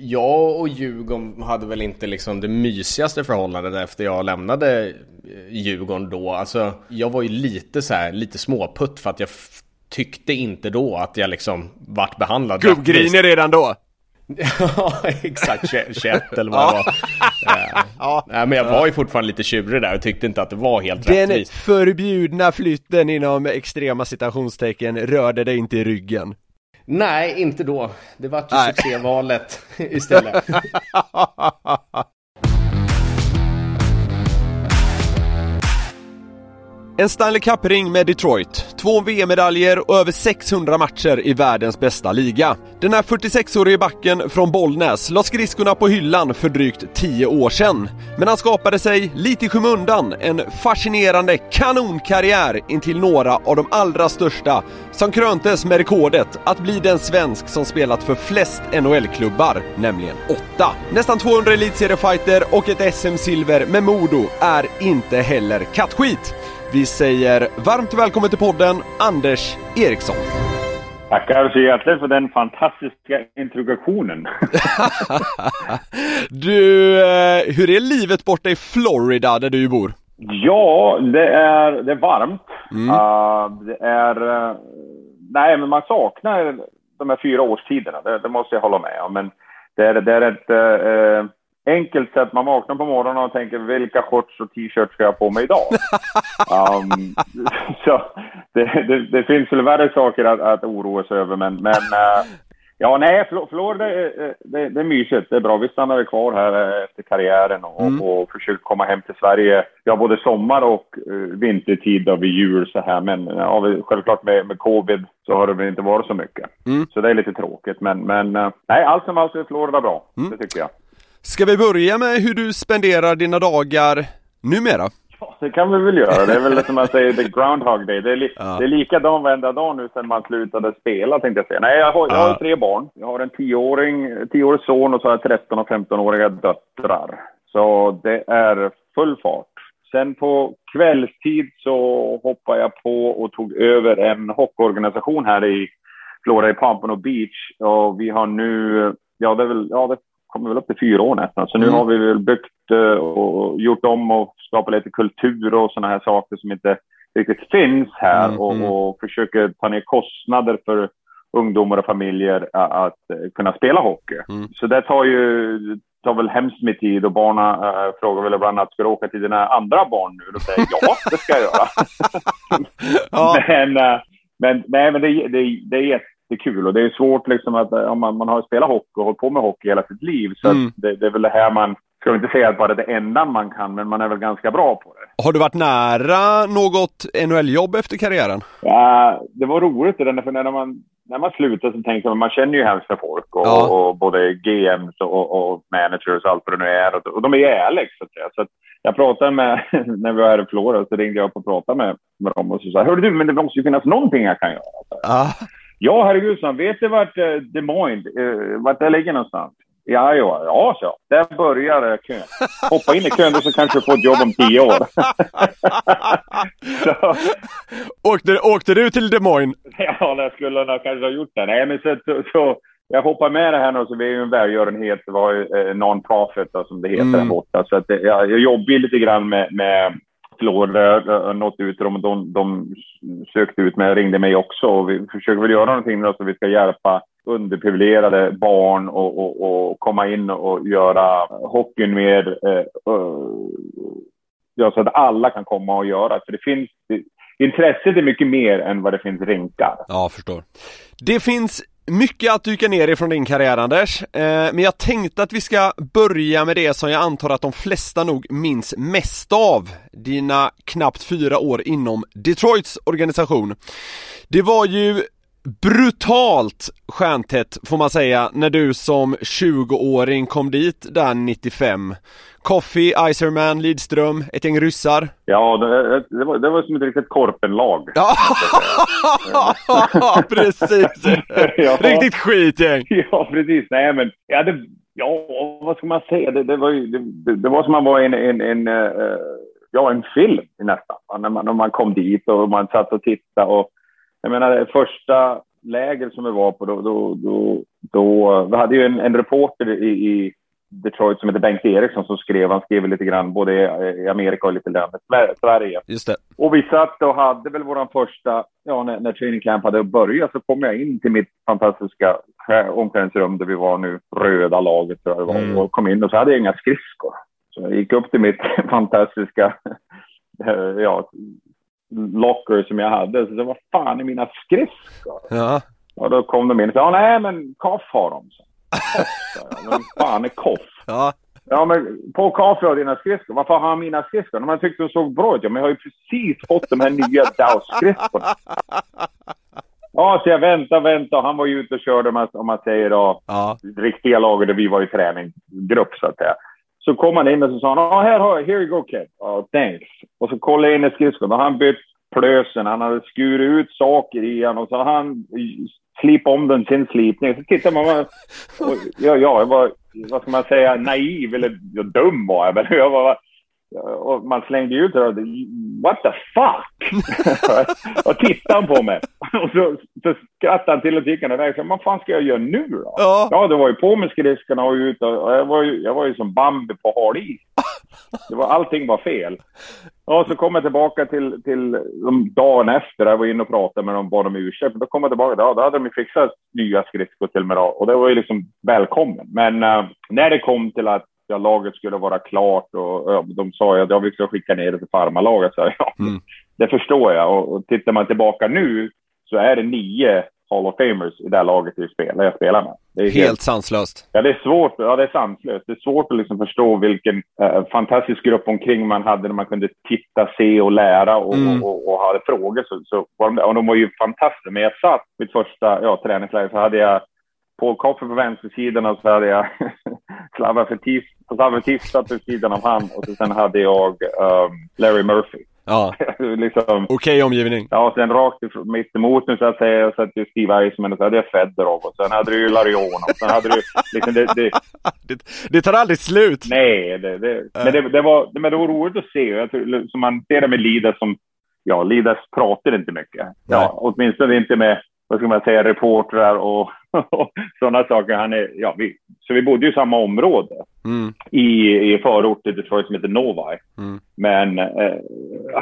Speaker 2: jag och Djurgården hade väl inte liksom det mysigaste förhållandet efter jag lämnade eh, Djurgården då. Alltså, jag var ju lite så här, lite småputt för att jag tyckte inte då att jag liksom vart behandlad.
Speaker 1: Gubbgriner redan då? *laughs*
Speaker 2: Ja, exakt. 21 eller vad det var. *laughs* Eh, Nej, men jag var ju fortfarande lite tjurig där och tyckte inte att det var helt
Speaker 1: Den
Speaker 2: rättvist.
Speaker 1: förbjudna flytten inom extrema citationstecken rörde dig inte i ryggen.
Speaker 2: Nej, inte då. Det vart ju succévalet *laughs* istället. *laughs*
Speaker 1: En Stanley Cup-ring med Detroit, två VM-medaljer och över 600 matcher i världens bästa liga. Den här 46-årige backen från Bollnäs la skridskorna på hyllan för drygt 10 år sedan. Men han skapade sig, lite i skymundan, en fascinerande kanonkarriär intill några av de allra största som kröntes med rekordet att bli den svensk som spelat för flest NHL-klubbar, nämligen åtta. Nästan 200 elitseriefighter och ett SM-silver med Modo är inte heller kattskit. Vi säger varmt välkommen till podden, Anders Eriksson.
Speaker 7: Tackar så hjärtligt för den fantastiska introduktionen. *laughs*
Speaker 1: Du, eh, hur är livet borta i Florida där du bor?
Speaker 7: Ja, det är, det är varmt. Uh, det är... eh, nej, men man saknar de här fyra årstiderna. Det, det måste jag hålla med om. Men det är, det är ett eh, enkelt sätt. Man vaknar på morgonen och tänker vilka shorts och t-shirts ska jag på mig idag? um, *laughs* *laughs* så det, det, det finns väl värre saker att, att oroa sig över. Men, men eh, ja, nej, Flo- Florida det, det är mysigt. Det är bra. Vi stannade kvar här eh, efter karriären och, och försökte komma hem till Sverige. Ja, både sommar och eh, vintertid och vid jul så här. Men ja, vi- självklart med, med covid så har det väl inte varit så mycket. Så det är lite tråkigt. Men, men eh, nej, allt som allt är Florida bra. Det tycker jag.
Speaker 1: Ska vi börja med hur du spenderar dina dagar numera?
Speaker 7: Ja, det kan vi väl göra. Det är väl som man säger, the *laughs* groundhog day. Det är, li- det är likadan varenda dag nu sedan man slutade spela, tänkte jag säga. Nej, jag har, jag har
Speaker 1: Ja.
Speaker 7: tre barn. Jag har en tioåring, tioårig son och så har jag 13 och 15-åriga döttrar. Så det är full fart. Sen på kvällstid så hoppade jag på och tog över en hockeyorganisation här i Florida i Pompano Beach. Och vi har nu, ja det är väl, ja det kommer väl upp till fyra år nästan. Så nu
Speaker 1: Mm.
Speaker 7: har vi väl byggt eh, och gjort om och skapat lite kultur och sådana här saker som inte riktigt finns här
Speaker 1: Mm,
Speaker 7: och,
Speaker 1: mm.
Speaker 7: och försöker ta ner kostnader för ungdomar och familjer a- att eh, kunna spela hockey.
Speaker 1: Mm.
Speaker 7: Så det tar ju tar väl hemskt med tid och barnen äh, frågar väl ibland att ska du åka till dina andra barn nu? Då säger jag ja, det ska jag göra. *laughs*
Speaker 1: Ja. *laughs*
Speaker 7: Men, eh, men, nej, men det, är- det, är- det är jättekul och det är svårt liksom att eh, om man, man har spelat hockey och hållit på med hockey hela sitt liv. Så
Speaker 1: Mm.
Speaker 7: det, det är väl det här man, ska inte säga att bara det enda man kan, men man är väl ganska bra på det.
Speaker 1: Har du varit nära något NHL-jobb efter karriären?
Speaker 7: Ja, det var roligt det där, för när man, när man slutar så tänker man, man känner ju hemskt med folk och,
Speaker 1: Ja.
Speaker 7: och både GMs och, och managers och allt vad det nu är. Och, och de är ärliga så att säga. Så att jag pratade med, *laughs* när vi var här i Florida, så ringde jag upp och pratade med, med dem och så sa hörru du, men det måste ju finnas någonting jag kan göra.
Speaker 1: Ja.
Speaker 7: Ja, herregud, så vet du vart eh, Des Moines, eh, vart det ligger någonstans? I Iowa? Ja, så. Där börjar eh, kön. Hoppa in i kön så kanske du får ett jobb om tio år. *laughs* så,
Speaker 1: Åkte, åkte du till Des Moines?
Speaker 7: ja, det skulle jag kanske ha gjort det. Nej, men så, så, så jag hoppar med det här nu, så vi är ju en välgörenhet, det var eh, non-profit då, som det heter
Speaker 1: Mm.
Speaker 7: där borta. Så att, det- jag, jag jobbar lite grann med, med Florida, har nått ut till dem och de, de sökte ut mig, ringde mig också. Och vi försöker väl göra någonting då, så vi ska hjälpa underprivilegierade barn och, och, och komma in och göra hockeyn mer, eh, eh, ja, så att alla kan komma och göra. För det finns, det, intresset är mycket mer än vad det finns rinkar.
Speaker 1: Ja, förstår. Det finns mycket att dyka ner ifrån din karriär Anders, eh, men jag tänkte att vi ska börja med det som jag antar att de flesta nog minns mest av. Dina knappt fyra år inom Detroits organisation. Det var ju brutalt stjärntätt får man säga när du som 20-åring kom dit där 95 Coffee, Iserman, Lidström, ett gäng ryssar
Speaker 7: Ja, det, det, var, det var som ett riktigt korpenlag.
Speaker 1: Ja, *laughs* precis! *laughs*
Speaker 7: Ja.
Speaker 1: Riktigt skitgäng!
Speaker 7: Ja, precis. Nej, men ja, det, ja vad ska man säga? Det, det var, det, det var som man var en, en, en, eh, ja, en film nästan. När man, när man kom dit och man satt och tittade. Och, jag menar, det första läger som vi var på, då, då, då, då vi hade ju en, en reporter i, i Detroit som heter Bengt Eriksson som skrev, han skrev lite grann både i Amerika och lite länder, Sverige.
Speaker 1: Just det.
Speaker 7: Och vi satt och hade väl våran första, ja när, när training camp hade börjat så kom jag in till mitt fantastiska omklädningsrum där vi var nu, röda laget tror jag det var,
Speaker 1: Mm.
Speaker 7: och kom in och så hade jag inga skridskor. Så jag gick upp till mitt *laughs* fantastiska, *laughs* ja, locker som jag hade, så sa vad fan är mina skridskor?
Speaker 1: Ja,
Speaker 7: Och då kom de in och sa, nej men Koff har dem. Så. Jag. Men fan är Koff?
Speaker 1: ja,
Speaker 7: Ja, men på Koff har dina skridskor. Varför har han mina skridskor? Man tyckte de såg bra ut. Ja, men jag har ju precis fått de här nya Dow-skridskorna. Ja, så jag väntade, väntade. Han var ju ute och körde, om man, om man säger då,
Speaker 1: ja,
Speaker 7: riktiga laget där vi var i träninggrupp så att säga. Så kom han in och så sa han, ja här har jag, here you go kid. Oh, thanks. Och så kollade jag in i skridskon. Har han bytt plösen, han hade skurit ut saker i han och så han slipat om den sin slipning. Så tittar man, *laughs* och, ja, ja, jag var, vad ska man säga, naiv eller ja, dum var jag. Men *laughs* jag var, och man slängde ut det och what the fuck? *laughs* och tittade han på mig. Och så, så skrattade han till och gick han iväg. Vad fan ska jag göra nu då?
Speaker 1: Ja.
Speaker 7: ja, det var ju på med skridskorna och ut och, och jag, var ju, jag var ju som Bambi på hal is. Det var, allting var fel. Och så kom jag tillbaka till, till dagen efter. Jag var inne och pratade med dem, bad om ursäkt. Då kom jag tillbaka, ja, då hade de ju fixat nya skridskor till mig då. Och det var ju liksom välkommen. Men eh, när det kom till att ja, laget skulle vara klart och ja, de sa ju att ja, vi ska skicka ner det till farmarlaget. Så, ja,
Speaker 1: Mm.
Speaker 7: Det förstår jag. Och, och tittar man tillbaka nu så är det nio Hall of Famers i det här laget jag spelar, jag spelar med. Det är
Speaker 1: helt sanslöst
Speaker 7: Ja, det är svårt. Ja, det är sanslöst. Det är svårt att liksom förstå vilken eh, fantastisk grupp omkring man hade när man kunde titta, se och lära och,
Speaker 1: Mm.
Speaker 7: och, och, och hade frågor. Så, så var de, och de var ju fantastiska. Men jag satt mitt första ja, träningsläger så hade jag Paul Koffer på vänstersidan och så hade jag Slava Fetis Slava Fetis på sidan av han och så sen hade jag um, Larry Murphy.
Speaker 1: Ja, *laughs*
Speaker 7: liksom,
Speaker 1: okej omgivning
Speaker 7: Ja, och sen rakt ifrån, mitt emot nu så att säga, så att ju Steve Eisman och så hade jag Fedorov och sen hade du ju Larion och sen hade du liksom det, det *laughs*
Speaker 1: det, det tar aldrig slut
Speaker 7: Nej, det, det, men det, det, var, men det var roligt att se. Jag tror, som man ser det med Lidas som, ja, Lidas pratar inte mycket. Ja, åtminstone inte med, vad ska man säga, reportrar och *laughs* sådana saker. Han är, ja, vi, så vi bodde ju i samma område
Speaker 1: mm.
Speaker 7: i, i förort till Detroit som heter Novi.
Speaker 1: Mm.
Speaker 7: Men eh,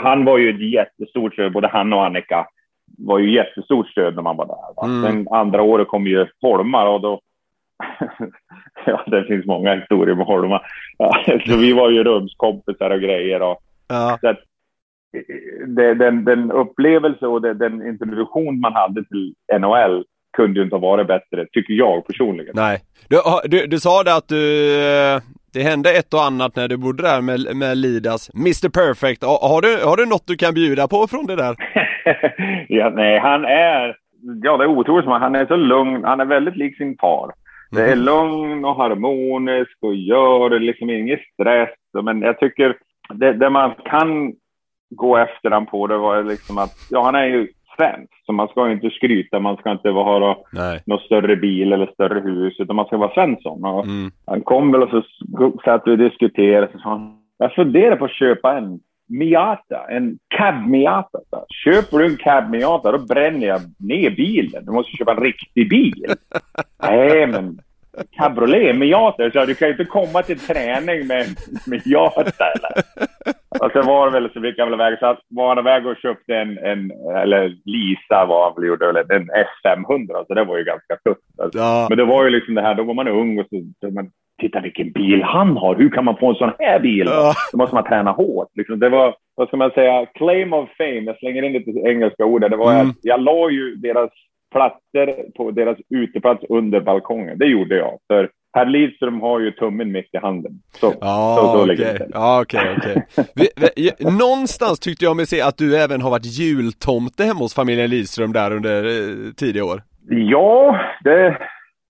Speaker 7: han var ju ett jättestort stöd, både han och Annika var ju jättestort stöd när man var där. Va?
Speaker 1: Mm.
Speaker 7: Sen andra året kom ju Holmar och då *laughs* ja, det finns många historier med Holmar. Ja, *laughs* så vi var ju rumskompisar och grejer. Och,
Speaker 1: Ja,
Speaker 7: så att, eh, det, den, den upplevelse och det, den introduktion man hade till NHL kunde ju inte ha varit bättre, tycker jag personligen.
Speaker 1: nej du, du, du sa det att du eh, Det hände ett och annat när du bodde där med, med Lidas Mr Perfect, har, du, har du något du kan bjuda på från det där? *laughs*
Speaker 7: ja, nej, han är, ja det är otroligt, men han är så lugn, han är väldigt lik sin far. Det är lugn och harmonisk och gör liksom ingen stress. Men jag tycker det, det man kan gå efter han på det var liksom att, ja han är ju svensk, så man ska inte skryta, man ska inte ha någon större bil eller större hus, utan man ska vara Svensson. Och
Speaker 1: mm.
Speaker 7: Han kom väl och så satt vi och diskuterade, så han, jag funderar på att köpa en Miata, en cab Miata. Så Köper du en cab Miata, då bränner jag ner bilen. Du måste köpa en riktig bil. *laughs* Nej, men cabriolet, Miata. Så du kan ju inte komma till träning med Miata eller? Och sen var det väl så fick han väl iväg, så att var han iväg och köpte en, en eller Lisa var han väl gjorde, eller en S500, så det var ju ganska tufft. Alltså.
Speaker 1: Ja,
Speaker 7: Men det var ju liksom det här, då var man ung och så, så man, titta vilken bil han har, hur kan man få en sån här bil?
Speaker 1: Ja.
Speaker 7: Då måste man träna hårt. Liksom, det var, vad ska man säga, claim of fame, jag slänger in lite engelska ord där. Det var
Speaker 1: Mm.
Speaker 7: att jag la ju deras plattor på deras uteplats under balkongen. Det gjorde jag. För Herr Lidström har ju tummen mitt i handen. Så,
Speaker 1: Ja,
Speaker 7: så, så det till.
Speaker 1: Ja, okej, okej. Vi- vi- Någonstans tyckte jag mig se att du även har varit jultomte hemma hos familjen Lidström där under eh, tidiga år.
Speaker 7: Ja, det,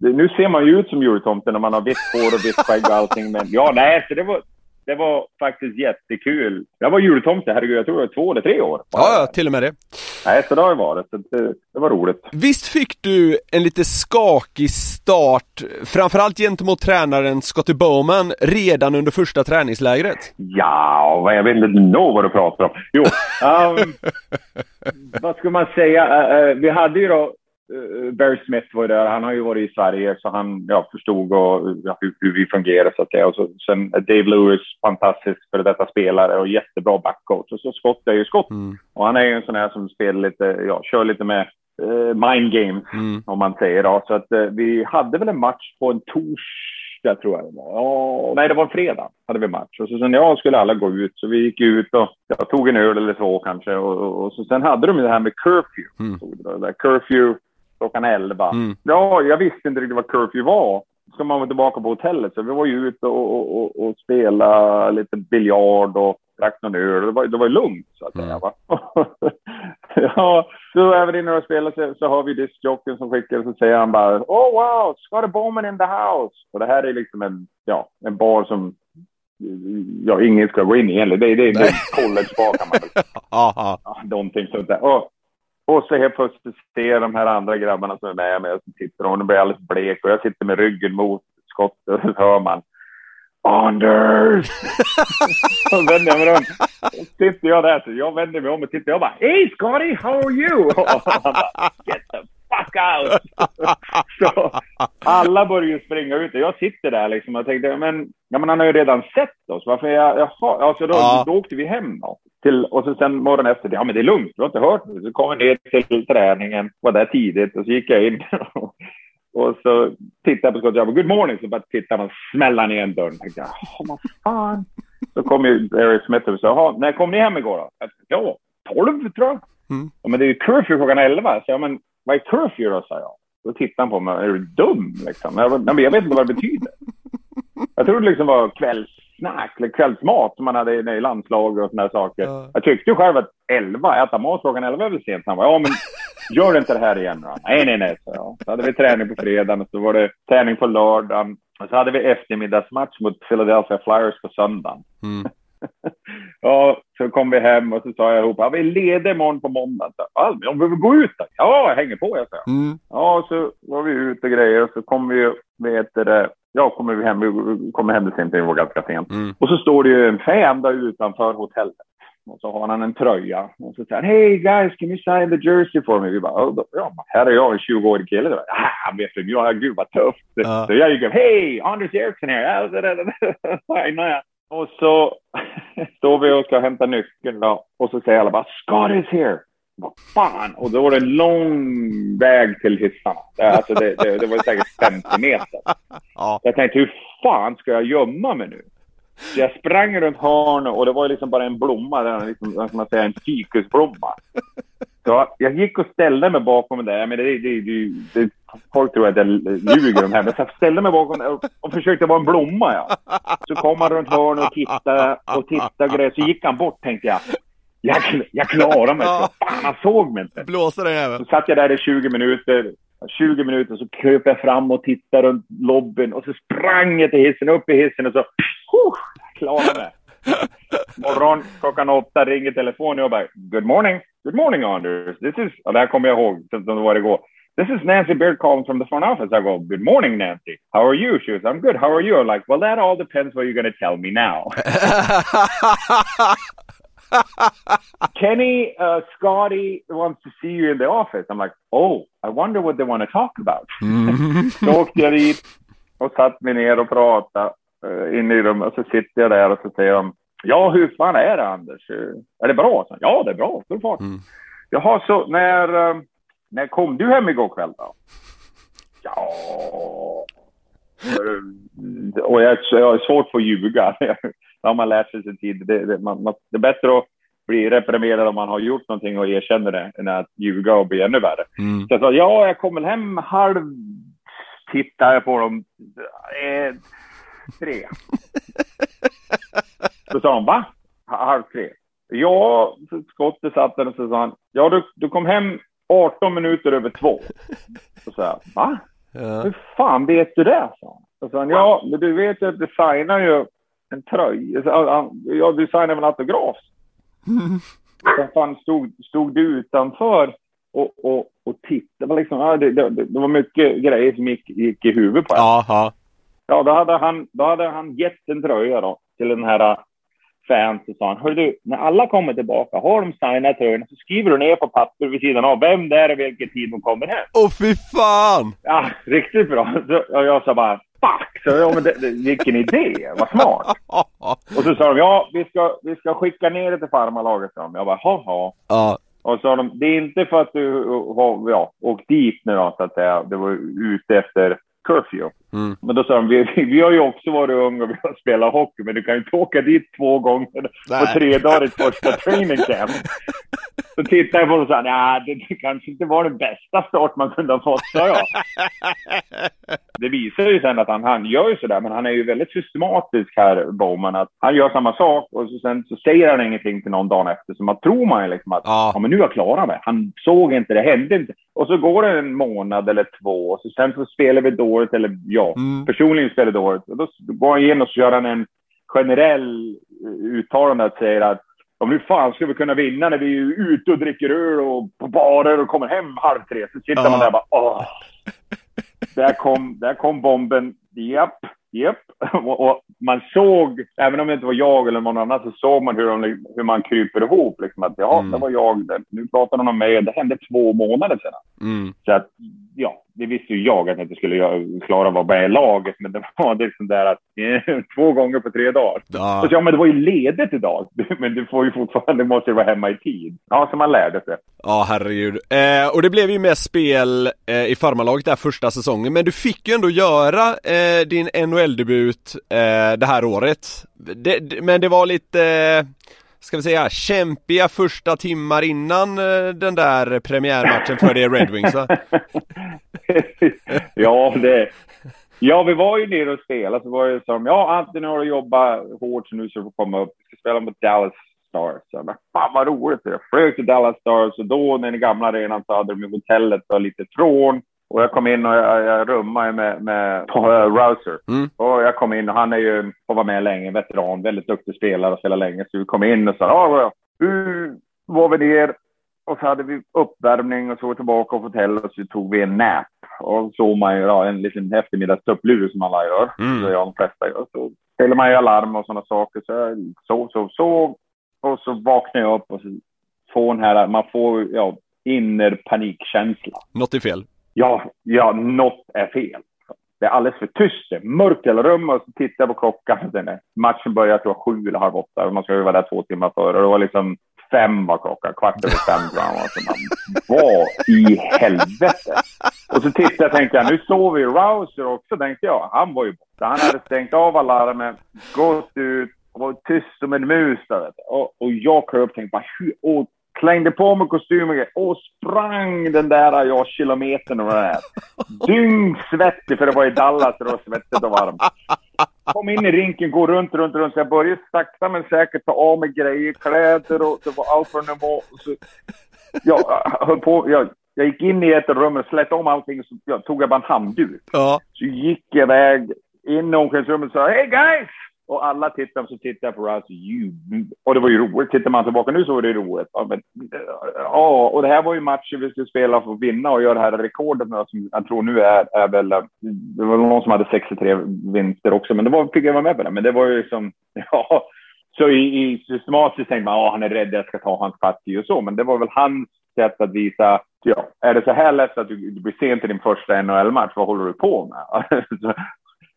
Speaker 7: det, nu ser man ju ut som jultomten när man har vitt hår och vitt skägg och allting. Men ja, nej, så det var, det var faktiskt jättekul. Jag var jultomte, herregud, jag tror jag var två eller tre år.
Speaker 1: Ja, ja, till och med det.
Speaker 7: Nej, så det har det varit. Det, det var roligt.
Speaker 1: Visst fick du en lite skakig start, framförallt gentemot tränaren Scotty Bowman, redan under första träningslägret?
Speaker 7: Ja, jag vet inte nå vad du pratar om. Jo, *laughs* ehm, vad ska man säga? Eh, eh, vi hade ju då uh, Barry Smith var där. Han har ju varit i Sverige så han ja, förstod och, ja, hur, hur vi fungerar så att säga. Och så, sen eh, Dave Lewis, fantastisk för detta spelare och jättebra backcoach. Och så Scott är ju Scott. Och han är ju en sån här som spelar lite, ja, kör lite med eh, mind games om man säger. Då. Så att eh, vi hade väl en match på en torsdag tror jag det var. Ja, nej, det var en fredag hade vi match. Och så sen ja, skulle alla gå ut. Så vi gick ut och jag tog en öl eller två kanske. Och, och, och så sen hade de ju det här med curfew. Då, det där curfew klockan 11. Ja, jag visste inte riktigt vad curfew var. Så man var tillbaka på hotellet. Så vi var ju ute och, och, och, och spelade lite biljard och drack någon öl. Det var, det var lugnt så att säga. Va? *laughs* ja, så är vi inne och spelar så, så har vi diskjocken som skickar så säger han bara Oh wow, Scotty Bowman in the house. Och det här är liksom en, ja, en bar som ja, ingen ska gå in i egentligen. Det, det, det är en collegebar kan man väl *laughs*
Speaker 1: ja,
Speaker 7: någonting sånt där. Och, och så helt plötsligt ser jag de här andra grabbarna som är med mig och så tittar och blir alldeles blek och jag sitter med ryggen mot skottet och så hör man Anders! *laughs* så vänder jag mig om. Sitter jag där, så jag vänder mig om och tittar. Jag bara Hey Scotty, how are you? *laughs* Och han bara Get the fuck out! *laughs* så alla börjar springa ut och jag sitter där liksom och tänkte, men, ja, men han har ju redan sett oss. Varför jag, jaha, alltså då,
Speaker 1: Ja.
Speaker 7: då åkte vi hem då. Till, och så sen morgonen efter, ja men det är lugnt, du har inte hört mig. Så kom jag ner till träningen, var där tidigt och så gick jag in. *laughs* och så tittade jag på skottet, jag bara, good morning, så bara tittade man, smällde han igen dörren. Tänkte jag, "Jaha, vad fan. Så kom ju Eric Smith och sa, jaha, när kom ni hem igår då? Ja, 12 tror jag. Ja, men det är ju curfew klockan 11. Så jag, men vad är curfew då, sa jag. Då tittade han på mig, är du dum liksom? Jag, bara, "Nej, men jag vet inte vad det betyder. Jag trodde det liksom var kvällssnack, eller kvällsmat som man hade i, i landslag och här saker. Jag tyckte själv att 11, äta mat klockan 11 är väl sent. Han bara, ja men gör inte det här igen då. Nej, nej, nej, så jag. Så hade vi träning på fredagen och så var det träning på lördagen. Och så hade vi eftermiddagsmatch mot Philadelphia Flyers på söndagen. *laughs* Ja, så kom vi hem och så sa jag ihop, ja, vi leder imorgon på måndag. Men om vi vill gå ut då? Ja, jag hänger på, jag sa.
Speaker 1: Mm.
Speaker 7: Ja, så var vi ute och grejer och så kom vi, vet du det, ja, kommer vi hem, vi kommer hem sent, det var ganska sent. Och så står det ju en fan där utanför hotellet. Och så har han en tröja. Och så säger han, hey guys, can you sign the jersey for me? Vi bara, "Ja, ja, här är jag, en 20-årig kille. Var, Ah, vet vem jag gud vad tufft.
Speaker 1: Ja.
Speaker 7: Så jag gick upp, hej, Anders Eriksson här. *laughs* Signa jag. Och så *laughs* står vi och ska hämta nyckeln då. Och så säger alla bara, Scott is here. Vad fan! Och då var det en lång väg till hissarna. Det, alltså det, det, det var säkert 50 meter.
Speaker 1: Ja.
Speaker 7: Jag tänkte, hur fan ska jag gömma mig nu? Så jag sprang runt hörnet och det var liksom bara en blomma, där, liksom, vad ska man säga, en fikusblomma. Så jag gick och ställde mig bakom det. Men det, det, det, det, folk tror att jag ljuger om det här. Men så jag ställde mig bakom det och, och försökte vara en blomma. Ja. Så kom han runt hörnet och tittade och tittade och grejer. Så gick han bort tänkte jag. Jag, jag klarar mig. Så fan, han såg mig inte.
Speaker 1: Blåser den jäveln.
Speaker 7: Så satt jag där i 20 minuter. 20 minuter så kröp jag fram och tittade runt lobbyn och så sprang jag till hissen, upp i hissen och så... Huh, klarade mig. *laughs* Morgon klockan åtta ringer telefonen och bara Good morning, good morning Anders. This is... Och det här kommer jag ihåg som det var igår. This is Nancy Beard calling from the front office. I go, good morning Nancy. How are you? She goes, I'm good. How are you? I'm like, well that all depends what you're going to tell me now. *laughs* Kenny, uh, Scotty wants to see you in the office. I'm like, oh, I wonder what they want to talk about. *laughs* Så åkte jag dit och satt mig ner och pratade uh, inne i rummet. Och så sitter jag där och så säger de, ja, hur fan är det Anders? Är det bra? Så, ja, det är bra. Full fart. Jaha, så när, uh, när kom du hem igår kväll då? Ja... Och jag, jag har svårt för att ljuga. *laughs* Det har man lärt sig sin tid. Det, det, man, man, det är bättre att bli reprimerad om man har gjort någonting och erkänner det än att ljuga och bli ännu värre. Så jag sa, ja, jag kom väl hem halv tittar jag på dem. Eh, tre. *laughs* Då sa de, va? Halv tre? Ja, skottet satt där och så sa han, ja du, du kom hem 18 minuter över två. Så sa jag, va?
Speaker 1: Ja.
Speaker 7: Hur fan vet du det? Så sa han, ja, men du vet ju att du signar ju en tröja. Så, han, Ja, du signar väl autograf? *laughs* Så fan stod, stod du utanför och, och, och tittade? Det var, liksom, ja, det, det, det var mycket grejer som gick, gick i huvudet på en.
Speaker 1: Ja,
Speaker 7: då hade han, då hade han gett en tröja då till den här fans och sa han, hör du, när alla kommer tillbaka, har de signat tröjorna så skriver du ner på papper vid sidan av vem det är och vilken tid de kommer hem.
Speaker 1: Åh fy fan!
Speaker 7: Ja, riktigt bra. Så, och jag sa bara, fuck! Så, ja, men det, det, vilken idé, vad smart. *laughs* Och så sa de, ja, vi ska, vi ska skicka ner det till farmarlaget. sa de. Jag bara, ha
Speaker 1: Ja.
Speaker 7: Och så sa de, det är inte för att du har ja, åkt dit nu då, så att säga. Du var ute efter curfew.
Speaker 1: Mm.
Speaker 7: Men då sa de, vi, vi har ju också varit unga och vi har spelat hockey, men du kan ju inte åka dit två gånger på tre dagar i första training camp. Så tittade jag på det och sa, nej, det, det kanske inte var den bästa start man kunde ha fått, sa jag. Det visar ju sen att han, han gör ju sådär, men han är ju väldigt systematisk här, Bowman. Att han gör samma sak och så, sen så säger han ingenting till någon dagen efter. Så man tror man ju liksom att,
Speaker 1: Ja.
Speaker 7: ja. men nu har jag klarat mig. Han såg inte, det hände inte. Och så går det en månad eller två och så sen så spelar vi dåligt, eller ja,
Speaker 1: Mm.
Speaker 7: personligen dåligt. Och då går han igen och så gör han en generell eh, uttalande att säga att om nu fan ska vi kunna vinna när vi är ute och dricker öl och på barer och kommer hem halv tre. Så sitter
Speaker 1: Ja.
Speaker 7: man där och bara åh. *laughs* Där kom, där kom bomben. Japp, japp. *laughs* Och, och man såg, även om det inte var jag eller någon annan, så såg man hur, de, hur man kryper ihop. Liksom, att ja,
Speaker 1: Mm.
Speaker 7: det var jag. Nu pratar de om mig. Det hände två månader sedan.
Speaker 1: Mm.
Speaker 7: Så att, ja, det visste ju jag att jag inte skulle klara att vara med i laget. Men det var liksom där att eh, två gånger på tre dagar.
Speaker 1: Ja.
Speaker 7: Så, ja, men det var ju ledigt idag. *laughs* Men du får ju fortfarande, måste ju vara hemma i tid. Ja, så man lärde sig.
Speaker 1: Ja, herregud. Eh, och det blev ju mest spel eh, i farmarlaget där första säsongen, men du fick ju ändå göra eh, din NHL-debut eh, det här året. Det, men det var lite, ska vi säga, kämpiga första timmar innan eh, den där premiärmatchen för det Red Wings va? *laughs*
Speaker 7: ja, det... Ja, vi var ju nere och spelade, så var det som, ja, Anthony har jobbat hårt så nu så du får komma upp. Vi ska spela mot Dallas Stars. Så, men fan vad roligt. Jag flög till Dallas Stars och då, när den gamla arenan, så hade de ju hotellet och lite trån. Och jag kom in och jag, jag rummade med, med uh, Rouser.
Speaker 1: Mm.
Speaker 7: Och jag kom in och han är ju, har varit med länge, veteran, väldigt duktig spelare och spelat länge. Så vi kom in och sa, ja, nu var vi ner och så hade vi uppvärmning och så tillbaka på hotellet och så tog vi en nap. Och så man ju ja, en liten eftermiddagstupplur som alla gör.
Speaker 1: Mm.
Speaker 7: Så jag de flesta gör. Så ställer man ju alarm och sådana saker. Så jag sov, sov, sov. Och så vaknar jag upp och så får den här, man får ja, inner panikkänsla.
Speaker 1: Något är fel.
Speaker 7: Ja, ja, något är fel. Det är alldeles för tyst. Det är mörkt i hela rummet och så tittar jag på klockan. Den är, matchen börjar tror jag sju eller halv åtta. Man ska ju vara där två timmar före. Det var liksom fem var klockan. Kvart över fem tror jag. Man, vad i helvete? Och så tittar jag och tänker jag, nu sover ju Rouser också, tänkte jag. Han var ju borta. Han hade stängt av alarmen, gått ut och var tyst som en mus. Där, och, och jag klev upp och tänkte bara, hur, och klängde på mig kostymen och sprang den där ja, kilometern och det där. Dyngsvettig, för det var i Dallas och det var svettigt och varmt. Kom in i rinken, går runt, runt, runt. Så jag började sakta men säkert ta av mig grejer, kläder och det var allt från nivå. Så, jag höll på, jag, jag gick in i ett rum och slet om allting så jag, tog jag bara en handduk.
Speaker 1: Ja.
Speaker 7: Så gick jag iväg in i omklädningsrummet och sa Hey guys! Och alla tittade och så tittade jag på Rouse. Och det var ju roligt. Tittar man tillbaka nu så var det roligt. Ja, men, ja, och det här var ju matchen vi skulle spela för att vinna och göra det här rekordet som jag tror nu är, är väl... Det var någon som hade 63 vinster också, men det var, fick jag vara med på det. Men det var ju liksom... *laughs* Ja, så i, i systematiskt tänkte man att han är rädd jag ska ta hans parti och så, men det var väl hans sätt att visa Ja, är det så här lätt att du, du blir sent till din första NHL-match, vad håller du på med? *laughs*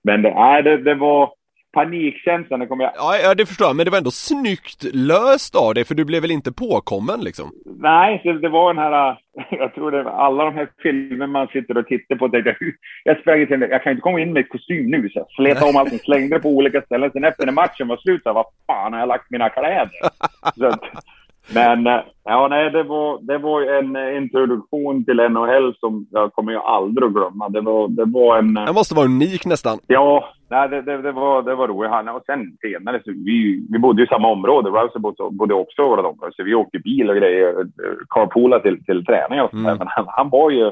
Speaker 7: men det, nej, det, det var panikkänslan, det kommer jag...
Speaker 1: Ja, ja, det förstår jag, men det var ändå snyggt löst av dig, för du blev väl inte påkommen liksom?
Speaker 7: Nej, det, det var den här, *laughs* jag tror det var alla de här filmerna man sitter och tittar på. Tänkte, jag, jag sprang till jag kan inte komma in med kostym nu. Så jag slet om allting, slängde det på olika ställen. Sen efter när matchen var slut, så vad fan har jag lagt mina kläder? *laughs* Så att, men, äh, Ja, nej, det var, det var en introduktion till NHL som jag kommer ju aldrig att glömma. Det var, det var en...
Speaker 1: Det måste vara unik nästan.
Speaker 7: Ja, nej, det, det, det var, det var roligt. Han, och sen senare, så vi, vi bodde i samma område. Rouse bodde också i vårt område, så vi åkte bil och grejer, carpoola till, till träning och sånt mm. Men han, han var ju,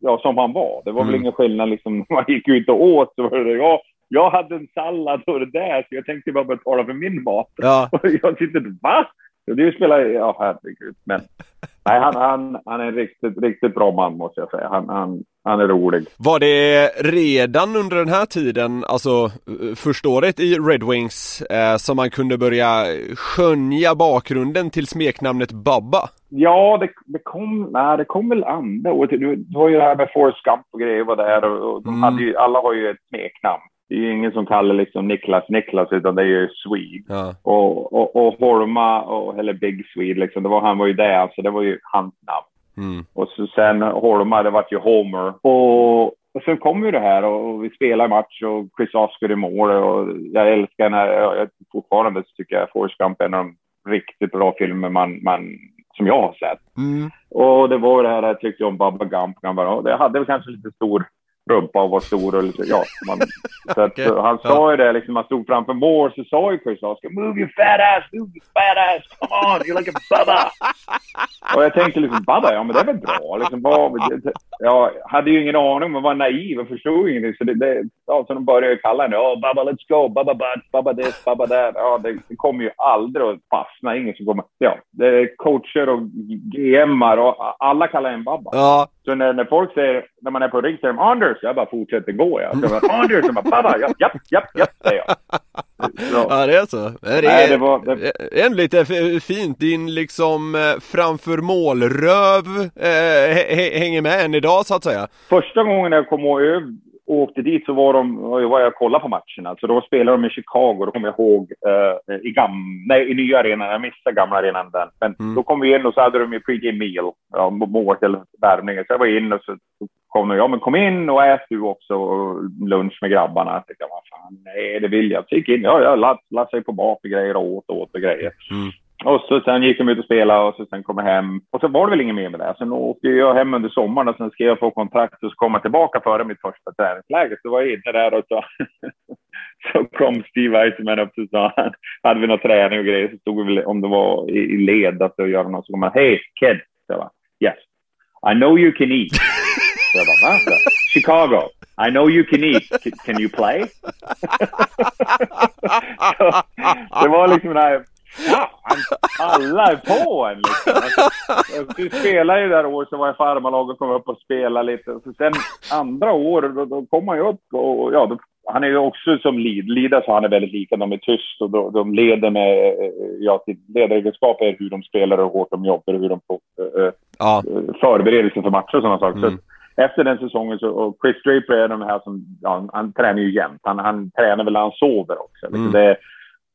Speaker 7: ja, som han var. Det var mm. väl ingen skillnad liksom, *laughs* man gick ut och åt så var det, ja, jag hade en sallad och det där, så jag tänkte bara betala för min mat. Ja. *laughs* Och jag sitter va? Det spelar, ja herregud. Men nej, han, han, han är en riktigt, riktigt bra man måste jag säga. Han, han, han är rolig.
Speaker 1: Var det redan under den här tiden, alltså första året i Red Wings, eh, som man kunde börja skönja bakgrunden till smeknamnet Babba?
Speaker 7: Ja, det, det kom, nej, det kom väl andra året. Det var ju det här med Forrest Gump och grejer var där och, och de mm. hade ju, alla har ju ett smeknamn det är ju ingen som kallar liksom Niklas Niklas utan det är ju Swede. Ja. Och, och, och Horma, och, eller Big Swede liksom, det var, han var ju det, alltså det var ju hans namn. Mm. Och så sen Horma, det var ju Homer. Och, och sen kom ju det här och vi spelar match och Chris Oscar i mål och jag älskar den här, jag, fortfarande så tycker jag Forrest Gump är en av de riktigt bra filmer man, man som jag har sett. Mm. Och det var det här jag tyckte om Bubba Gump. Han bara, det hade väl kanske lite stor rumpa och var stor och lite, ja. Man, *laughs* så okay. Han sa ju det, liksom, han stod framför mål så sa ju Chris Oscar “Move your fat ass, move your fat ass, come on, you're like a bubba”. *laughs* och jag tänkte liksom, Bubba, ja men det är väl bra. Liksom, vad, jag hade ju ingen aning, men var naiv och förstod ingenting. Så, det, det, ja, så de började kalla henne, oh, Bubba let's go, Bubba butt, Bubba this, Bubba that. Ja, det, det kommer ju aldrig att fastna, ingen som kommer, ja, det är coacher och GMar och alla kallar en Bubba. Ja. Så när, när folk säger, när man är på rink, säger de Anders. Jag bara fortsätter gå. Jag. Så jag bara, Anders, jag bara, Baba, japp, japp, japp, japp, säger jag.
Speaker 1: Så. Ja det är så. Det är Nej, det var, det... en lite fint, din liksom eh, framför målröv eh, hänger med än idag så att säga.
Speaker 7: Första gången jag kom över åkte dit så var de, var jag kollade på matcherna. Så då spelade de i Chicago, då kommer jag ihåg, uh, i, gam, nej, i nya arenan, jag missade gamla arenan den. Men mm. då kom vi in och så hade de ju pre-game meal, ja, mål till värmningen. Så jag var in och så, så kom de, ja men kom in och ät du också lunch med grabbarna. Jag tänkte, vad fan, nej det vill jag. Så gick in, ja jag lassade på mat och grejer och åt och åt och grejer. Mm. Och så sen gick de ut och spelade och så sen kom jag hem. Och så var det väl inget mer med det. Sen åkte jag hem under sommaren och sen skrev jag på kontrakt och så kom jag tillbaka före mitt första träningsläger. Så var jag inne där och så, *laughs* så kom Steve Eisenman upp och sa, hade vi någon träning och grejer så stod vi om det var i led att göra något, så kom han, hej kid. Så jag bara, yes, I know you can eat. *laughs* Jag bara, va? Chicago. I know you can eat. Can you play? *laughs* så, det var liksom den här alla är på en liksom. Alltså, vi spelade ju där år så var jag farmarlag och kom upp och spelade lite. Så sen andra år, då, då kom man ju upp och ja, då, han är ju också som lead. Leader så han är väldigt lika. De är tyst och de, de leder med, ja, till ledaregenskaper hur de spelar och hur hårt de jobbar och hur de får äh, ja. förbereder sig för matcher och sådana saker. Mm. Så efter den säsongen så, och Chris Draper är de här som, ja, han tränar ju jämt. Han, han tränar väl när han sover också. Liksom. Mm. Det,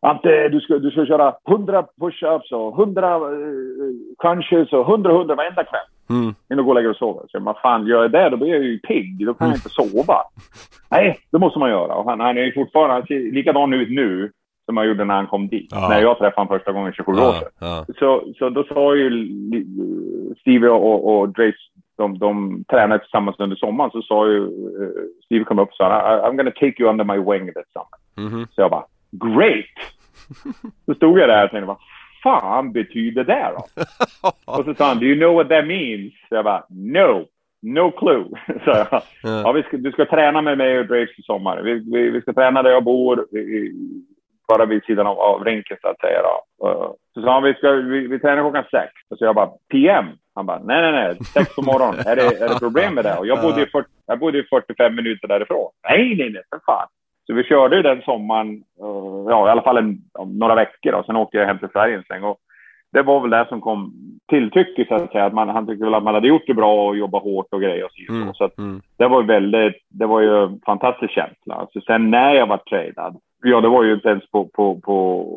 Speaker 7: Ante, du ska, du ska köra 100 push-ups och 100 uh, crunches och 100 100 varenda kväll. Mm. Innan du går och lägger och sover. Så vad fan, gör jag det då blir jag ju pigg. Då kan jag inte sova. Nej, det måste man göra. Och han, han är ju fortfarande han ser likadan ut nu som han gjorde när han kom dit. Ja. När jag träffade honom första gången 27 ja, år sedan. Ja. Så, så då sa ju Steve och, och Drace, de, de tränade tillsammans under sommaren, så sa ju uh, Steve kom upp och sa I'm gonna take you under my wing this summer. Mm -hmm. Så jag bara, great! Så stod jag där och tänkte, vad fan betyder det då? *laughs* och så sa han, do you know what that means? Så jag bara, no, no clue. *laughs* så jag, ja, vi ska, du ska träna med mig och Drake i sommar. Vi, vi, vi ska träna där jag bor, i, bara vid sidan av, av rinken så att säga. Då. Så sa han, vi, ska, vi, vi tränar klockan sex. Så jag bara, PM? Han bara, nej, nej, nej, sex på morgonen. är, det, är det problem med det? Och jag bodde, i 40, jag bodde i 45 minuter därifrån. Nej, nej, nej, för fan. Så vi körde ju den sommaren, uh, ja i alla fall en, några veckor och sen åkte jag hem till Sverige en sväng. Och det var väl det som kom till tycke så att säga. Att man, han tyckte väl att man hade gjort det bra och jobbat hårt och grejer och så. Mm. så att mm. det var ju väldigt, det var ju en fantastisk känsla. Alltså sen när jag var tradad, ja det var ju inte ens på, på, på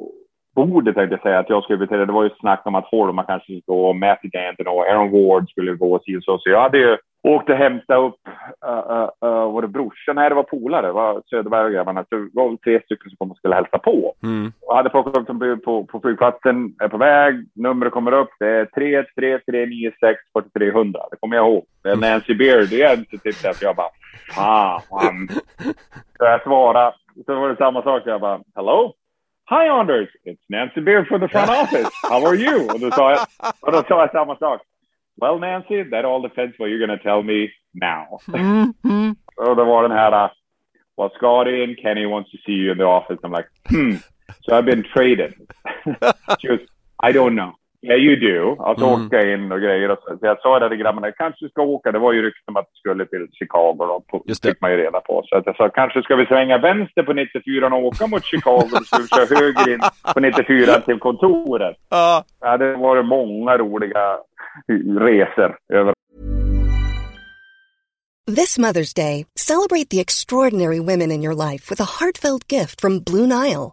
Speaker 7: bordet tänkte jag säga att jag skulle bli tradad. Det var ju snack om att Holma kanske skulle gå och Matthew Danton och Aaron Ward skulle gå och så. Så jag hade ju åkte och hämtade upp, uh, uh, uh, var det brorsan? Nej, det var polare, det var Söderberg och grabbarna. Så det var tre stycken som kom och skulle hälsa på.
Speaker 1: Mm.
Speaker 7: Och hade plockat upp dem på, på flygplatsen, är på väg, numret kommer upp, det är 313 396 4300. Det kommer jag ihåg. Det är Nancy Beard igen, så tyckte jag att jag bara, fan. *laughs* Så jag svarade, så var det samma sak, jag bara, hello? Hi Anders, it's Nancy Beard from the front office. How are you? Och då sa jag, och då sa jag samma sak. Well Nancy, that all depends what you're gonna tell me now.
Speaker 1: Mm.
Speaker 7: och då var den här, well Scotty and Kenny wants to see you in the office. I'm like, hmm, so I've been traded. *laughs* She goes, I don't know. Yeah you do. Alltså
Speaker 1: Mm.
Speaker 7: åka in och grejer. Och så, så jag sa det till grabbarna, kanske ska åka. Det var ju rykten om att du skulle till Chicago. Då, på,
Speaker 1: Just det.
Speaker 7: fick man ju reda på. Så att jag sa, kanske ska vi svänga vänster på 94 och åka mot Chicago. Då ska vi köra höger in på 94 till kontoret. *laughs*
Speaker 1: Ja.
Speaker 7: Ja, det var många roliga resor över
Speaker 8: This Mother's Day, celebrate the extraordinary women in your life with a heartfelt gift from Blue Nile.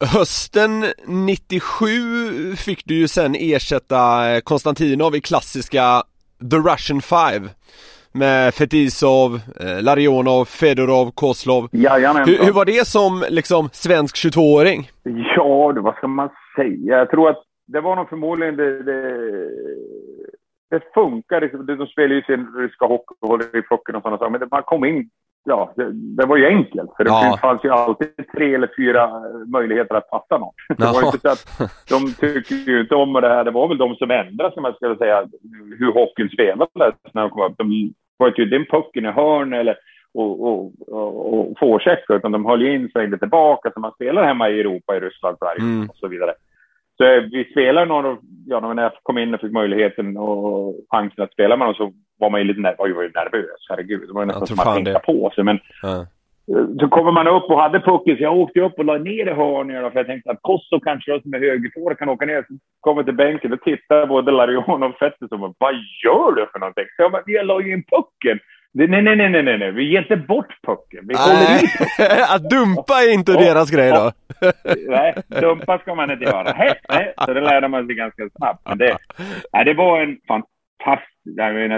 Speaker 1: Hösten 97 fick du ju sen ersätta Konstantinov i klassiska The Russian Five med Fetisov, eh, Larionov, Fedorov, Kozlov.
Speaker 7: Jajamensan.
Speaker 1: Hur, hur var det som liksom svensk 22-åring?
Speaker 7: Ja, det, vad ska man säga? Jag tror att det var nog förmodligen det... Det, det funkar. De, spelar ju sin ryska hockey och håller i pucken och sådana saker. Men man kom in... Ja, det, det var ju enkelt. För det
Speaker 1: Ja.
Speaker 7: fanns ju alltid tre eller fyra möjligheter att passa någon. Det var ju inte så att *laughs* de tyckte ju inte om det här. Det var väl de som ändrade, som jag skulle säga, hur hockeyn spelades när de kom upp. De var inte den pucken i hörn eller och, och, och, och forecheckar, utan de höll ju in svängde tillbaka. Så man spelar hemma i Europa, i Ryssland, Sverige
Speaker 1: Mm.
Speaker 7: och så vidare. Så eh, vi spelade några, ja, när jag kom in och fick möjligheten och chansen att spela med dem så var man ju lite ner, var ju nervös, herregud. Det var ju nästan som att tänka
Speaker 1: det.
Speaker 7: på sig. Men
Speaker 1: Ja.
Speaker 7: så kommer man upp och hade pucken, så jag åkte upp och la ner i hörnet för jag tänkte att Kosso kanske som är högerforward kan åka ner. Så kommer till bänken och tittar både Larion och Fetter som bara, vad gör du för någonting? Så jag bara, jag la ju in pucken. Nej, nej, nej, nej, nej, vi ger inte bort pucken. Vi håller i *laughs*
Speaker 1: att dumpa är inte deras grej då. *laughs*
Speaker 7: Nej, dumpa ska man inte göra. Nej. Så det lärde man sig ganska snabbt. Men det, *laughs* nej, det var en fantastisk jag menar,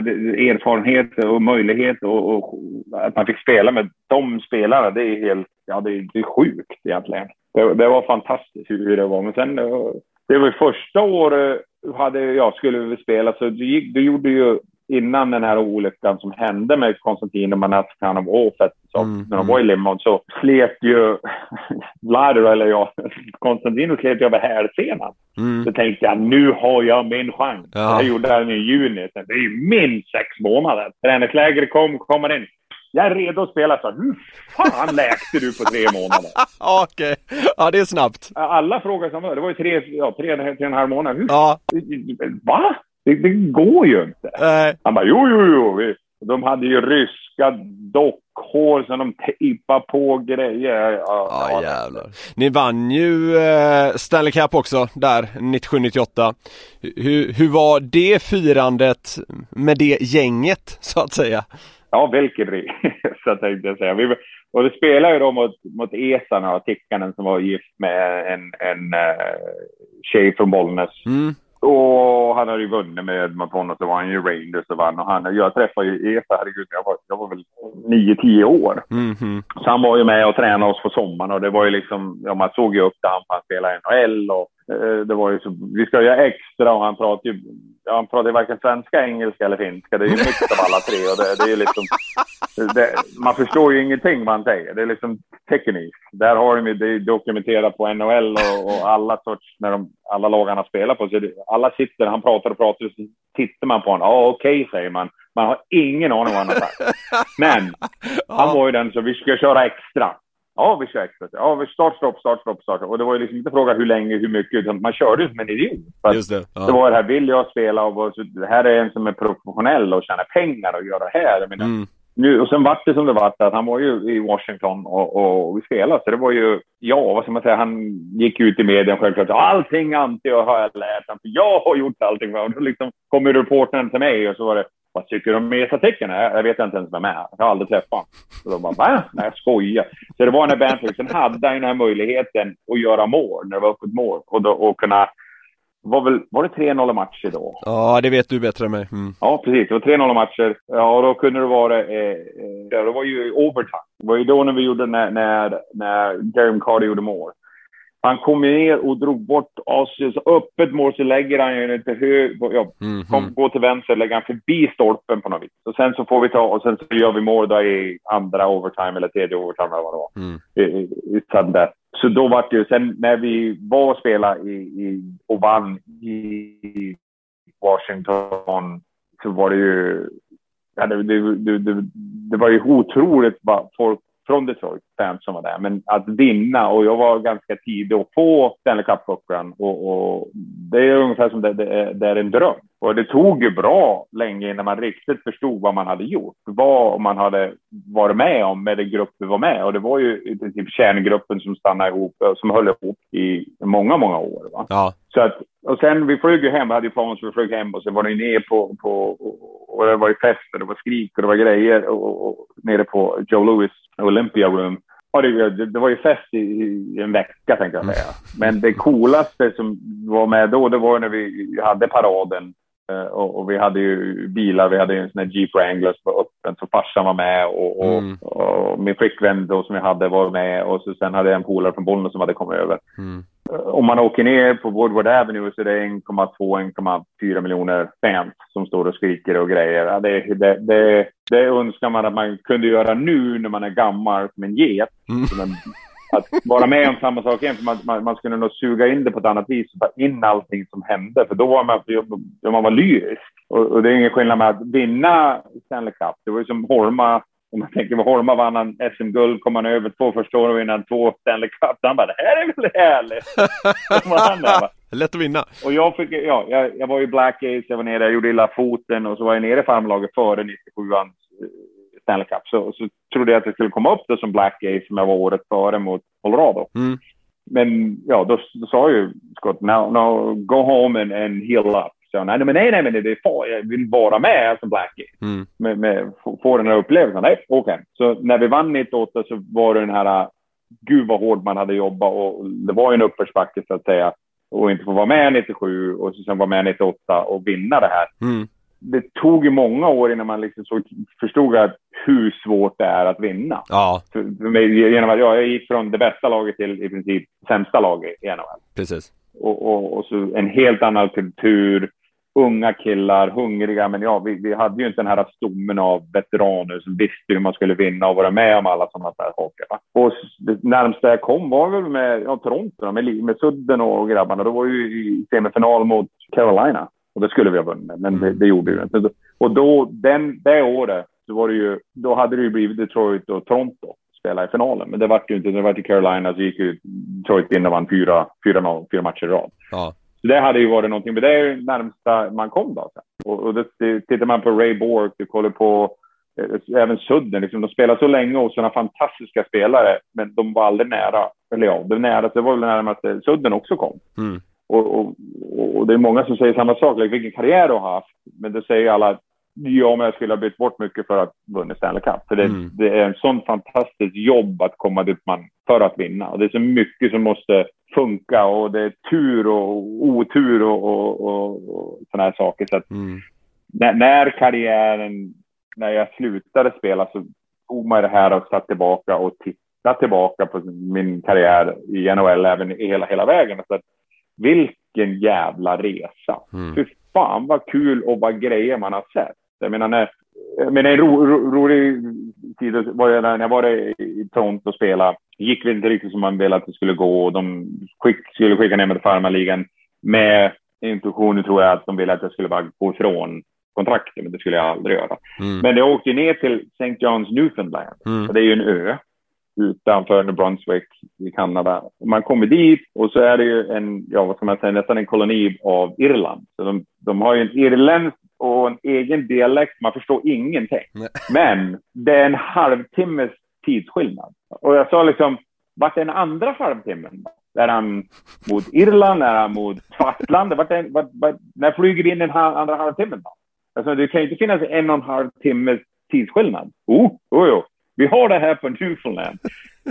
Speaker 7: erfarenhet och möjlighet och, och att man fick spela med de spelarna. Det är helt, ja det, är- det är sjukt egentligen. Det, det var fantastiskt hur, hur det var. Men sen, det var, det var ju första året hade jag skulle vi spela så du, gick, du gjorde ju innan den här olyckan som hände med Konstantin och Manatkanov och Fetisov
Speaker 1: Mm,
Speaker 7: när de var i Limon så slet ju *laughs* Vlado eller jag, *laughs* Konstantin slet ju över hälsenan.
Speaker 1: Mm.
Speaker 7: Så tänkte jag, nu har jag min chans.
Speaker 1: Ja.
Speaker 7: Här gjorde han i juni. Det är ju minst sex månader. Träningsläger kom, kommer in. Jag är redo att spela. Så hur fan läkte du på tre månader? *laughs*
Speaker 1: Okej, ja det är snabbt.
Speaker 7: Alla frågade samma Det var ju tre, ja, tre, tre och en halv månad. Hur?
Speaker 1: Ja,
Speaker 7: Va? Det, det går ju inte.
Speaker 1: nej.
Speaker 7: Han bara, jo, jo, jo. Vi, de hade ju ryska dockhår som de tejpade på grejer. Ja,
Speaker 1: Ja jävlar. Ni vann ju eh, Stanley Cup också där 97-98. Hur, hur var det firandet med det gänget så att säga?
Speaker 7: Ja, vilken resa *laughs* tänkte jag säga. Vi, och vi spelade ju då mot, mot Esan och Tikkanen som var gift med en, en uh, tjej från Bollnäs.
Speaker 1: Mm.
Speaker 7: Och han hade ju vunnit med, med honom så var han ju Rangers och vann. Och han, jag träffade ju Esa, herregud, jag var, jag var väl 9-10 år.
Speaker 1: Mhm.
Speaker 7: Så han var ju med och tränade oss på sommaren och det var ju liksom, ja man såg ju upp till han, spelade i NHL och det var ju så, vi ska göra extra och han pratar ju, han pratar ju varken svenska, engelska eller finska. Det är ju mix av alla tre och det, det är liksom, det, man förstår ju ingenting vad han säger. Det är liksom teknik. Där har de ju, det är dokumenterat på NHL och, och alla sorts, när de, alla lag han har spelat på. Så det, alla sitter, han pratar och pratar och så tittar man på honom. Ja, okej, okay, säger man. Man har ingen aning vad han har sagt. Men han var ju den så vi ska köra extra. Ja, vi kör extra. Ja, vi start, stopp, start, stopp, start. Och det var ju liksom inte fråga hur länge, hur mycket, utan man körde som en idiot.
Speaker 1: Just det. Ja.
Speaker 7: det var det här, vill jag spela och så, det här är en som är professionell och tjänar pengar och gör det här. Jag menar, mm. nu, och sen vart det som det vart, att han var ju i Washington och, och, och vi spelade. Så det var ju, ja, vad ska man säga, han gick ut i media självklart. Allting anti har jag lärt honom, för jag har gjort allting. Och då liksom kom ju reportern till mig och så var det, vad tycker du om Mesa-tecken? Jag vet inte ens vem är. Jag har aldrig träffat honom. Så de bara, va? Nej, jag skojar. Så det var när Bamford hade den här möjligheten att göra mål, när det var öppet mål. Och, då, och kunna var, väl, var det 3-0 matcher då?
Speaker 1: Ja, det vet du bättre än mig.
Speaker 7: Mm. Ja, precis. Det var 3-0 matcher. Ja, och då kunde det vara... Eh, eh, det var ju overtime. Det var ju då när vi gjorde när, när, när Jeremy Carter gjorde mål. Han kom ner och drog bort. Så öppet mål så lägger han ju till höger. Ja, mm, kom, gå till vänster, lägger han förbi stolpen på något vis. Och sen så får vi ta och sen så gör vi mål då i andra overtime eller tredje overtime eller vad det var. Mm. I, i Så då var det ju, sen när vi var och spelade i, i, och vann i Washington så var det ju, ja, det, det, det, det var ju otroligt vad folk från Detroit, fans som var där. Men att vinna och jag var ganska tidig att få Stanley Cup-pucken och, och, det är ungefär som det, det, det, är en dröm. Och det tog ju bra länge innan man riktigt förstod vad man hade gjort. Vad man hade varit med om med den grupp vi var med. Och det var ju i princip kärngruppen som stannade ihop, som höll ihop i många, många år. Va?
Speaker 1: Ja.
Speaker 7: Så att, och sen vi flög ju hem, vi hade ju plan så vi flög hem och sen var det ner på, på och, det var ju fest och det var skrik och det var grejer och, och, nere på Joe Louis Olympia Room. Ja, det, det, var ju fest i, i, en vecka tänkte jag säga. Men det coolaste som var med då, det var när vi hade paraden Eh, och, och, vi hade ju bilar, vi hade ju en sån här Jeep Wrangler som var öppen, så farsan var med och, och, mm. och, min flickvän då som jag hade var med och så sen hade jag en polare från Bollnäs som hade kommit över. Mm. Eh, om man åker ner på Woodward Avenue så är det 1,2-1,4 miljoner fans som står och skriker och grejer. Det, det, det, det önskar man att man kunde göra nu när man är gammal som en get. Mm. Som en att vara med om samma sak igen. För man, man, man, skulle nog suga in det på ett annat vis och ta in allting som hände. För då var man, då man var lyrisk. Och, och, det är ingen skillnad med att vinna Stanley Cup. Det var ju som Horma. Om man tänker på Horma vann han SM-guld, kom han över två första åren och vinna två Stanley Cup. Han bara, det här är väl härligt? *laughs*
Speaker 1: Lätt att vinna.
Speaker 7: Och jag, fick, ja, jag, jag var i Black Ace, jag var nere, jag gjorde illa foten och så var jag nere i farmlaget före 97an Stanley Cup. Så, så trodde jag att jag skulle komma upp det som Black Ace som jag var året före mot Colorado. Mm. Men ja, då, då sa ju Scott, no, no, go home and, and heal up. Så nej, men nej, nej, men det far, jag vill vara med som Black Ace. Mm. Med, med, få den här upplevelsen. Nej, okej. Okay. Så när vi vann 98 så var det den här, gud vad hårt man hade jobbat och det var ju en uppförsbacke så att säga. Och inte få vara med 97 och sen vara med 98 och vinna det här. Mm det tog ju många år innan man liksom så förstod att hur svårt det är att vinna.
Speaker 1: Ja.
Speaker 7: Mig, genom att jag gick från det bästa laget till i princip sämsta laget i NHL.
Speaker 1: Precis.
Speaker 7: Och, och, och, så en helt annan kultur, unga killar, hungriga. Men ja, vi, vi hade ju inte den här stommen av veteraner som visste hur man skulle vinna och vara med om alla sådana där saker. Och det närmsta jag kom var väl med ja, Toronto, med, med Sudden och grabbarna. Då var ju i semifinal mot Carolina. Och det skulle vi ha vunnit, men det, mm. det gjorde vi inte. Och då, den, det året, så var det ju, då hade det ju blivit Detroit och Toronto spela i finalen. Men det var ju inte, det var till Carolina så gick ju Detroit in och vann fyra, fyra, fyra matcher i rad.
Speaker 1: Ja.
Speaker 7: Så det hade ju varit någonting, men det är ju närmsta man kom då. Och, och det, det, tittar man på Ray Bork, du kollar på eh, även Sudden, liksom, de spelar så länge och sådana fantastiska spelare, men de var aldrig nära. Eller ja, det, nära, det var väl närmast Sudden också kom.
Speaker 1: Mm.
Speaker 7: Och, och, och, det är många som säger samma sak, like, vilken karriär du har haft. Men det säger alla att ja, men jag skulle ha bytt bort mycket för att vinna Stanley Cup. För det, mm. det är en sån fantastiskt jobb att komma dit man för att vinna. Och det är så mycket som måste funka och det är tur och otur och, och, och, och sådana här saker. Så att mm. när, när karriären, när jag slutade spela så tog man det här och satt tillbaka och tittade tillbaka på min karriär i NHL även hela, hela vägen. Så att vilken jävla resa. Mm. Fy fan vad kul och vad grejer man har sett. Jag menar, när, men en ro, ro, rolig tid var jag när jag var i Toronto och spelade. gick väl inte riktigt som man ville att det skulle gå. Och de skick, skulle skicka ner mig till farmarligan med intuitionen tror jag att de ville att jag skulle bara gå ifrån kontraktet, men det skulle jag aldrig göra. Mm. Men jag åkte ner till St. John's Newfoundland. Mm. Det är ju en ö utanför New Brunswick i Kanada. Man kommer dit och så är det ju en, ja vad ska man säga, nästan en koloni av Irland. Så de, de har ju en irländsk och en egen dialekt. Man förstår ingenting. Nej. *laughs* Men det är en halvtimmes tidsskillnad. Och jag sa liksom, vart är den andra halvtimmen? Är han mot Irland? Är han mot fastlandet? Vart är, vart, vart, när flyger vi in den här andra halvtimmen då? Alltså, det kan ju inte finnas en och en halv timmes tidsskillnad. Oh, oh, oh. Vi har det här på Newfoundland.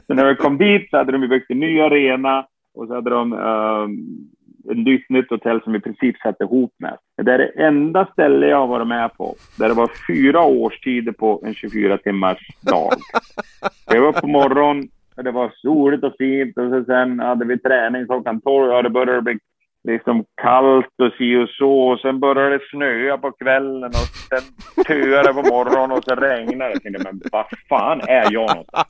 Speaker 7: Så när vi kom dit så hade de byggt en ny arena och så hade de ehm, um, ett nytt, nytt hotell som i princip satt ihop med. Det är det enda ställe jag har varit med på där det var fyra årstider på en 24 timmars dag. Jag var på morgonen, det var soligt och fint och så sen hade vi träning klockan 12 och det började bli liksom kallt och si och så. Och sen började det snöa på kvällen och sen töade det på morgonen och så regnade det. Men vad fan är jag någonstans?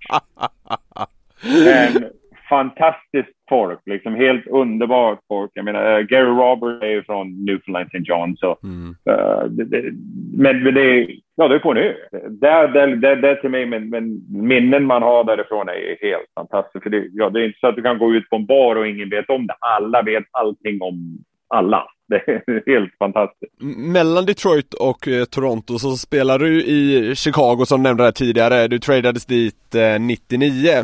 Speaker 7: *laughs* Men fantastiskt folk, liksom helt underbart folk. Jag menar, uh, Gary Roberts är ju från Newfoundland St. John, så... Mm. Uh, det, det, men, det, ja, det är på en ö. Där, där, där, där till mig, men, men minnen man har därifrån är helt fantastiskt. För det, ja, det är inte så att du kan gå ut på en bar och ingen vet om det. Alla vet allting om alla. *laughs* Det är helt fantastiskt.
Speaker 1: Mellan Detroit och eh, Toronto så spelar du i Chicago som nämnde här tidigare. Du tradades dit eh, 99. Eh,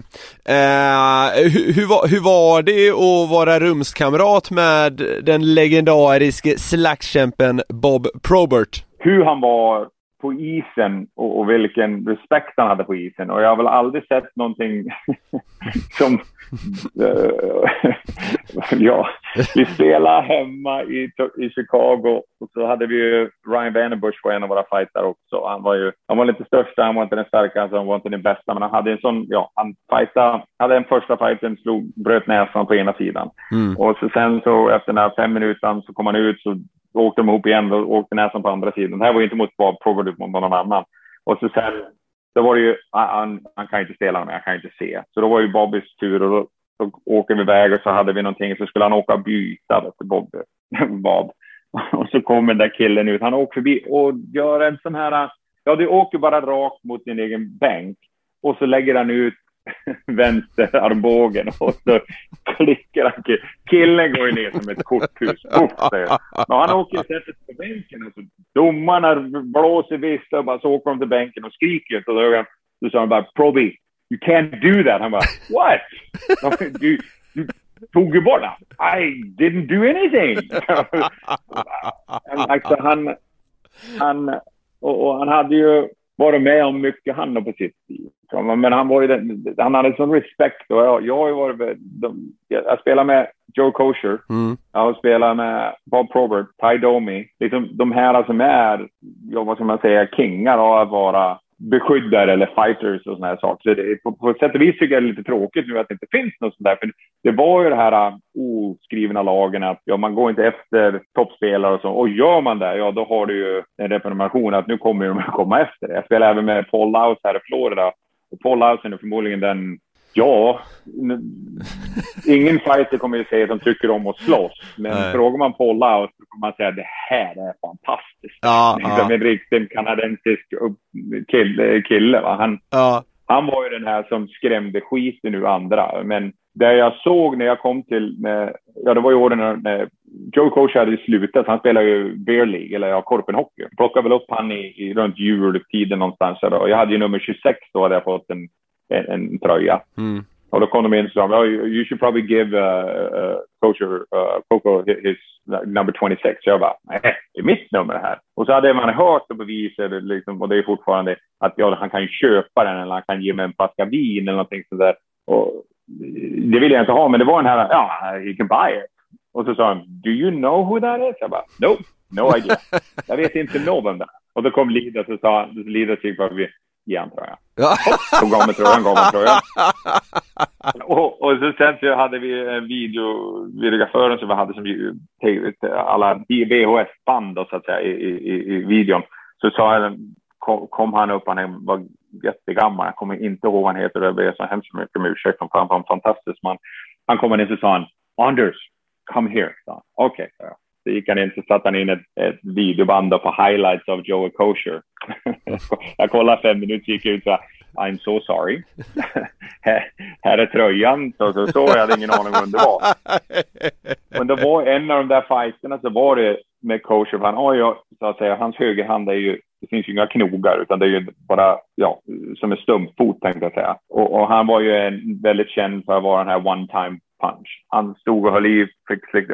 Speaker 1: hur, hur, var, hur var det att vara rumskamrat med den legendariske slagskämpen Bob Probert?
Speaker 7: Hur han var på isen och, och, vilken respekt han hade på isen. Och jag har väl aldrig sett någonting *laughs* som... Uh, *laughs* ja, vi spelade hemma i, i Chicago och så hade vi ju Ryan Vanderbush var en av våra fighter också. Han var ju, han var lite största, han var inte den starkaste, han var inte den bästa, men han hade en sån, ja, han fightade, hade en första fighten, slog, bröt näsan på ena sidan. Mm. Och så sen så efter den här fem minuterna så kom han ut så då åkte de ihop igen och åkte näsan på andra sidan. Det här var ju inte mot Bob Probert mot någon annan. Och så sen, då var det ju, ah, ah, han, han kan inte spela med, han kan inte se. Så då var ju Bobbys tur och då, då åker vi iväg och så hade vi någonting, så skulle han åka och byta till Bob. Bob. Och så kommer den där killen ut, han åker förbi och gör en sån här, ja du åker bara rakt mot din egen bänk och så lägger han ut *laughs* vänsterarmbågen och så klickar han. Killen går ju ner som ett korthus. Uff, Men han åker och sätter sig på bänken och så domarna blåser visst och bara så åker de till bänken och skriker. Så då, då sa han bara Proby, you can't do that. Han bara what? *laughs* Du, du tog ju bort I didn't do anything. *laughs* alltså, han, han, och, och han hade ju varit med om mycket han på sitt liv. Men han, var ju den, han hade sån respekt. Och jag, jag har ju varit, de, jag spelar med Joe Kosher. Mm. Jag har spelat med Bob Probert, Ty Domi. Liksom de här som är, ja, vad ska man säga, kingar av att vara beskyddare eller fighters och såna här saker. Så det, på, på ett sätt och vis tycker jag det är lite tråkigt nu att det inte finns något sånt där. För det var ju det här uh, oskrivna lagen att ja, man går inte efter toppspelare och så. Och gör man det, ja då har du ju en representation att nu kommer de att komma efter det. Jag spelar även med Paul Laus här i Florida. Och Paul Laus är förmodligen den Ja, ingen fighter kommer ju säga att de tycker om att slåss. Men Nej. frågar man Paul Laus så kommer man säga att det här är fantastiskt. Ja, liksom ja. En riktig kanadensisk kille. kille va? Han, ja. han var ju den här som skrämde skiten ur andra. Men det jag såg när jag kom till, med, ja det var ju åren när, när Joe Coach hade slutat, han spelade ju Bear League, eller ja, korpenhockey. Plockade väl upp han i, i runt jultiden någonstans. Då. Jag hade ju nummer 26 då, hade jag fått en en, en tröja. Mm. Och då kom de in och sa, you should probably give uh, uh, coach uh, Coco his number 26. Så jag bara, nej, det är mitt nummer här. Och så hade man hört och bevisat, liksom, och det är fortfarande att ja, han kan ju köpa den eller han kan ge mig en flaska vin eller någonting sånt där. Och det vill jag inte ha, men det var den här, ja, you can buy it. Och så sa han, do you know who that is? Jag bara, no, no idea. *laughs* jag vet inte någon vem det är. Och då kom Lidas och sa, Lidas gick förbi, ge han tröjan. Tog av mig tröjan, gav mig tröjan. *laughs* och, och så sen så hade vi en video, videograferen som vi hade som alla VHS-band så att säga i, i, i videon. Så sa jag, kom, kom han upp, han var jättegammal, jag kommer inte ihåg vad han heter, jag ber så hemskt mycket om ursäkt, han var en fantastisk man. Han kom in och så sa han, Anders, come here. Okej, okay, så gick han in så satte han in ett, ett videoband på highlights av Joey Kosher. *laughs* jag kollade fem minuter, gick ut och sa I'm so sorry. *laughs* här, är tröjan. Så, så, så jag hade ingen aning om det var. Men det var en av de där fighterna så var det med Kosher. Han har ju, så att säga, hans högerhand är ju, det finns ju inga knogar utan det är ju bara, ja, som en stumpfot tänkte jag säga. Och, och han var ju en, väldigt känd för att vara den här one time punch. Han stod och höll i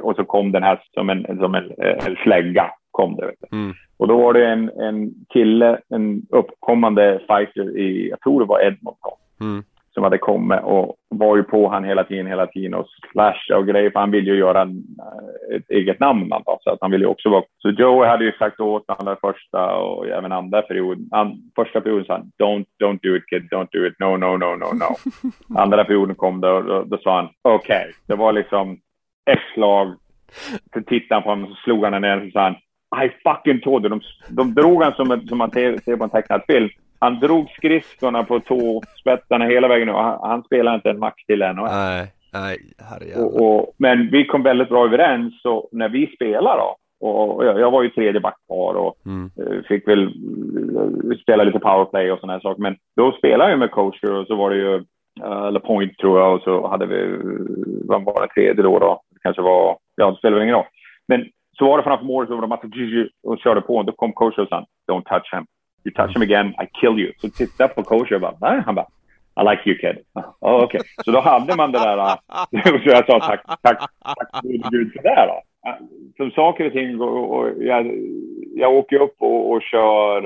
Speaker 7: och så kom den här som en, som en, en slägga. Kom det, mm. Och då var det en, en kille, en uppkommande fighter i, jag tror det var Edmonton. Mm som hade kommit och var ju på han hela tiden, hela tiden och slasha och grejer, för han ville ju göra en, eh, ett eget namn. Alltså, så att han ville ju också vara... Så Joe hade ju sagt åt honom första och även andra perioden. And, första perioden sa han don't, don't do it kid, don't do it, no, no, no, no, no. *laughs* andra perioden kom och då, då sa han okej. Okay. Det var liksom ett slag. Så tittade han på honom och så slog han ner och sa han I fucking told you. De, de drog han som, som man ser på en tecknad film. Han drog skridskorna på tåspetsarna hela vägen och han, han spelar inte en match till än.
Speaker 1: Nej, nej,
Speaker 7: och, och, Men vi kom väldigt bra överens så när vi spelar då, och jag, jag var ju tredje backpar och mm. Eh, fick väl eh, spela lite powerplay och sådana här saker. Men då spelade jag med coacher och så var det ju, uh, eller point tror jag, och så hade vi, vad var det tredje då? då? Det kanske var, ja det spelar väl ingen roll. Men så var det framför målet och var det massa och körde på. Då kom coachen och sa, don't touch him. You touch him again, I kill you. Så titta på coachen och bara, nej, han bara, I like you kid. Oh, okay. Så då hade man det där, *laughs* så jag sa tack, tack, tack gud för det då. Som saker och ting, och, och jag, jag åker upp och, och kör,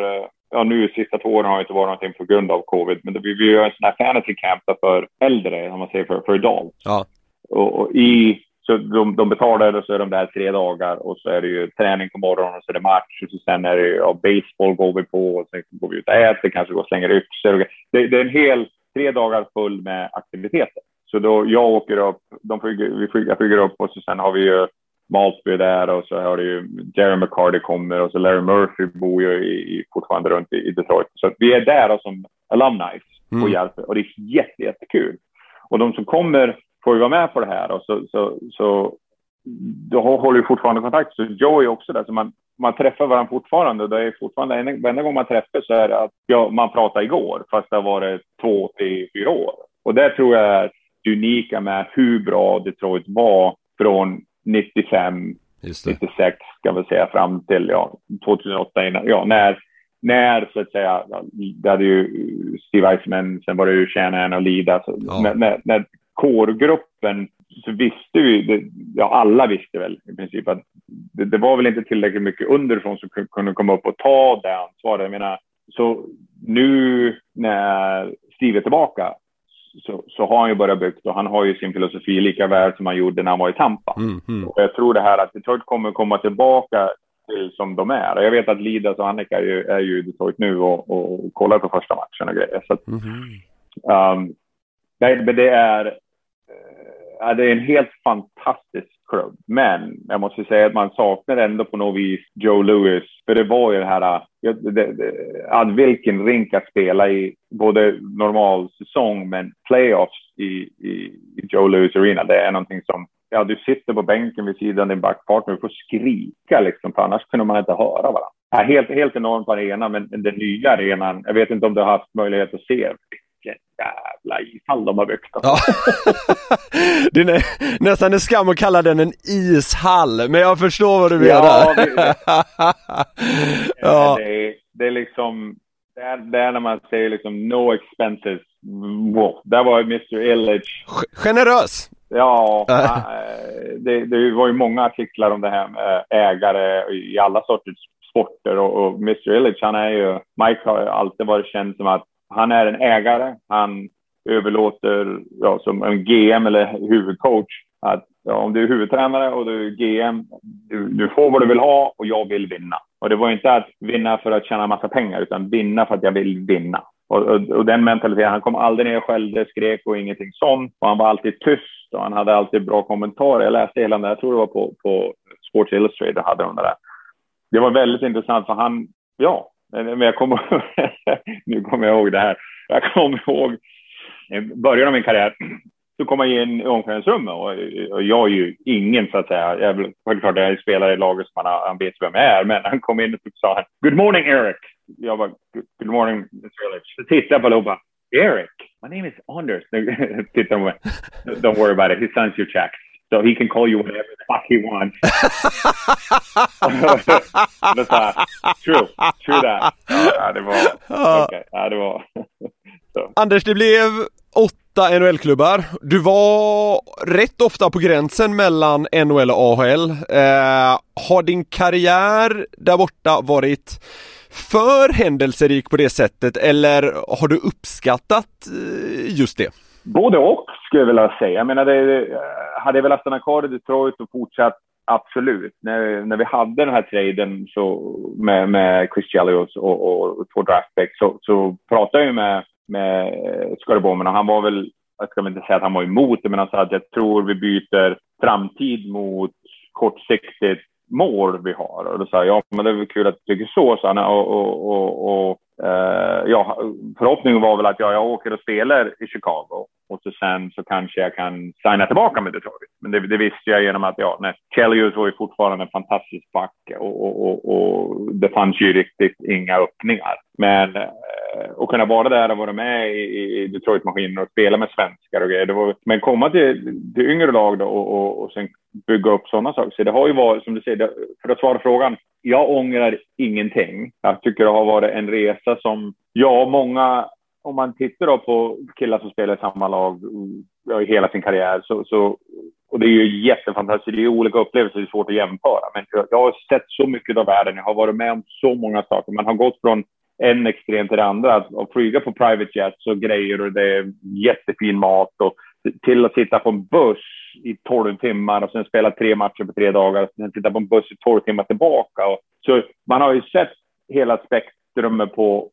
Speaker 7: ja nu sista två åren har det inte varit någonting på grund av covid, men vi, vi gör en sån här fantasy camp för äldre, om man säger för, för adults.
Speaker 1: Ja.
Speaker 7: Och, och i så de, de betalar och så är de där tre dagar och så är det ju träning på morgonen och så är det match och så sen är det ju ja, baseball går vi på och sen går vi ut och äter, kanske går och slänger yxor. Och, det, det är en hel tre dagar full med aktiviteter. Så då jag åker upp, de flyger, vi flyger, jag flyger upp och så sen har vi ju Maltby där och så har det ju Jerry McCarty kommer och så Larry Murphy bor ju i, fortfarande runt i, i Detroit. Så vi är där som alumni och mm. hjälper och det är jätte, jättekul. Och de som kommer får ju vara med på det här och så, så, så då håller vi fortfarande kontakt. Så Joe är också där, så man, man träffar varandra fortfarande. Det är fortfarande, varenda gång man träffas så är det att ja, man pratade igår, fast det har varit två till fyra år. Och det tror jag är det unika med hur bra Detroit var från 95, 96 ska vi säga fram till ja, 2008 innan, ja, när, när så att säga, det hade ju Steve Eisman, sen var det ju Shannon och Lida, så, ja. när, när, när kårgruppen så visste vi, ja alla visste väl i princip att det, det, var väl inte tillräckligt mycket underifrån som kunde komma upp och ta det ansvaret. Jag menar, så nu när Steve är tillbaka så, så har han ju börjat byggt och han har ju sin filosofi lika väl som han gjorde när han var i Tampa. Mm, mm. Och jag tror det här att Detroit kommer komma tillbaka till som de är. Och jag vet att Lidas och Annika är ju, är ju i Detroit nu och, och kollar på första matchen och grejer. Så att, mm. um, nej, men det är Eh, ja, det är en helt fantastisk klubb. Men jag måste säga att man saknar ändå på något vis Joe Lewis. För det var ju det här, att vilken rink att spela i, både normal säsong men playoffs i, i, i Joe Lewis Arena. Det är någonting som, ja du sitter på bänken vid sidan av din backpartner och får skrika liksom, för annars kunde man inte höra varandra. Ja, helt, helt enormt arena, men den nya arenan, jag vet inte om du har haft möjlighet att se jävla ishall de har byggt. Ja. *laughs*
Speaker 1: det är nä nästan en skam att kalla den en ishall, men jag förstår vad du menar. Ja, det, *laughs*
Speaker 7: ja. Det, är, det är liksom, det är, det är när man säger liksom no expenses. Wow. Där var Mr. Illich.
Speaker 1: Generös!
Speaker 7: Ja, äh, *laughs* det, det var ju många artiklar om det här med ägare i alla sorters sporter och, och Mr. Illich, han är ju, Mike har alltid varit känd som att han är en ägare. Han överlåter ja, som en GM eller huvudcoach att ja, om du är huvudtränare och du är GM, du, du, får vad du vill ha och jag vill vinna. Och det var inte att vinna för att tjäna massa pengar, utan vinna för att jag vill vinna. Och, och, och, den mentaliteten, han kom aldrig ner och skällde, skrek och ingenting sånt. Och han var alltid tyst och han hade alltid bra kommentarer. Jag läste hela den där, jag tror det var på, på Sports Illustrated, hade de där. Det var väldigt intressant för han, ja, men jag kommer, *laughs* nu kommer jag ihåg det här. Jag kommer ihåg i början av min karriär så kom jag in i omklädningsrummet och, och jag är ju ingen så att säga. Jag är självklart jag är spelare i laget som han, han vet vem jag är, men han kom in och typ sa han, Good morning Eric. Jag var Good morning Mr. Illich. Så tittade jag på och Eric, my name is Anders. *laughs* Tittar de Don't worry about it, he sends your checks. So he can call you whatever the fuck he wants. *laughs* true, true that. Ja, det var, okay. ja, det var. *laughs*
Speaker 1: Anders, det blev åtta NHL-klubbar. Du var rätt ofta på gränsen mellan NHL och AHL. Eh, har din karriär där borta varit för händelserik på det sättet eller har du uppskattat eh, just det?
Speaker 7: Både och skulle jag vilja säga. Jag menar, det, hade jag velat stanna kvar i Detroit och fortsatt Absolut. När, när vi hade den här traden så, med, med Chris Chelios och, och två draftbacks så, så pratade jag med, med Skaraborg, och han var väl, jag ska inte säga att han var emot det, men han sa att jag tror vi byter framtid mot kortsiktigt mål vi har. Och då sa jag, ja men det är väl kul att du tycker så, sa han. Och, och, och, och Eh, ja, förhoppningen var väl att ja, jag åker och spelar i Chicago och så sen så kanske jag kan signa tillbaka med Detroit. Men det, det visste jag genom att ja, nej, Chelios var ju fortfarande en fantastisk back och, och, och, och, det fanns ju riktigt inga öppningar. Men eh, att kunna vara där och vara med i, i Detroit-maskinen och spela med svenskar och grejer. Det var, men komma till, till yngre lag då och, och, och sen bygga upp sådana saker. Så det har ju varit, som du säger, för att svara frågan, jag ångrar ingenting. Jag tycker det har varit en resa som, ja, många, om man tittar då på killar som spelar i samma lag ja, i hela sin karriär, så, så, och det är ju jättefantastiskt, det är olika upplevelser, det är svårt att jämföra. Men jag har sett så mycket av världen, jag har varit med om så många saker. Man har gått från en extrem till det andra, att, att flyga på private jets och grejer och det är jättefin mat och till att sitta på en buss i 12 timmar och sen spela tre matcher på tre dagar och sen sitta på en buss i 12 timmar tillbaka. Och, så man har ju sett hela spektrumet på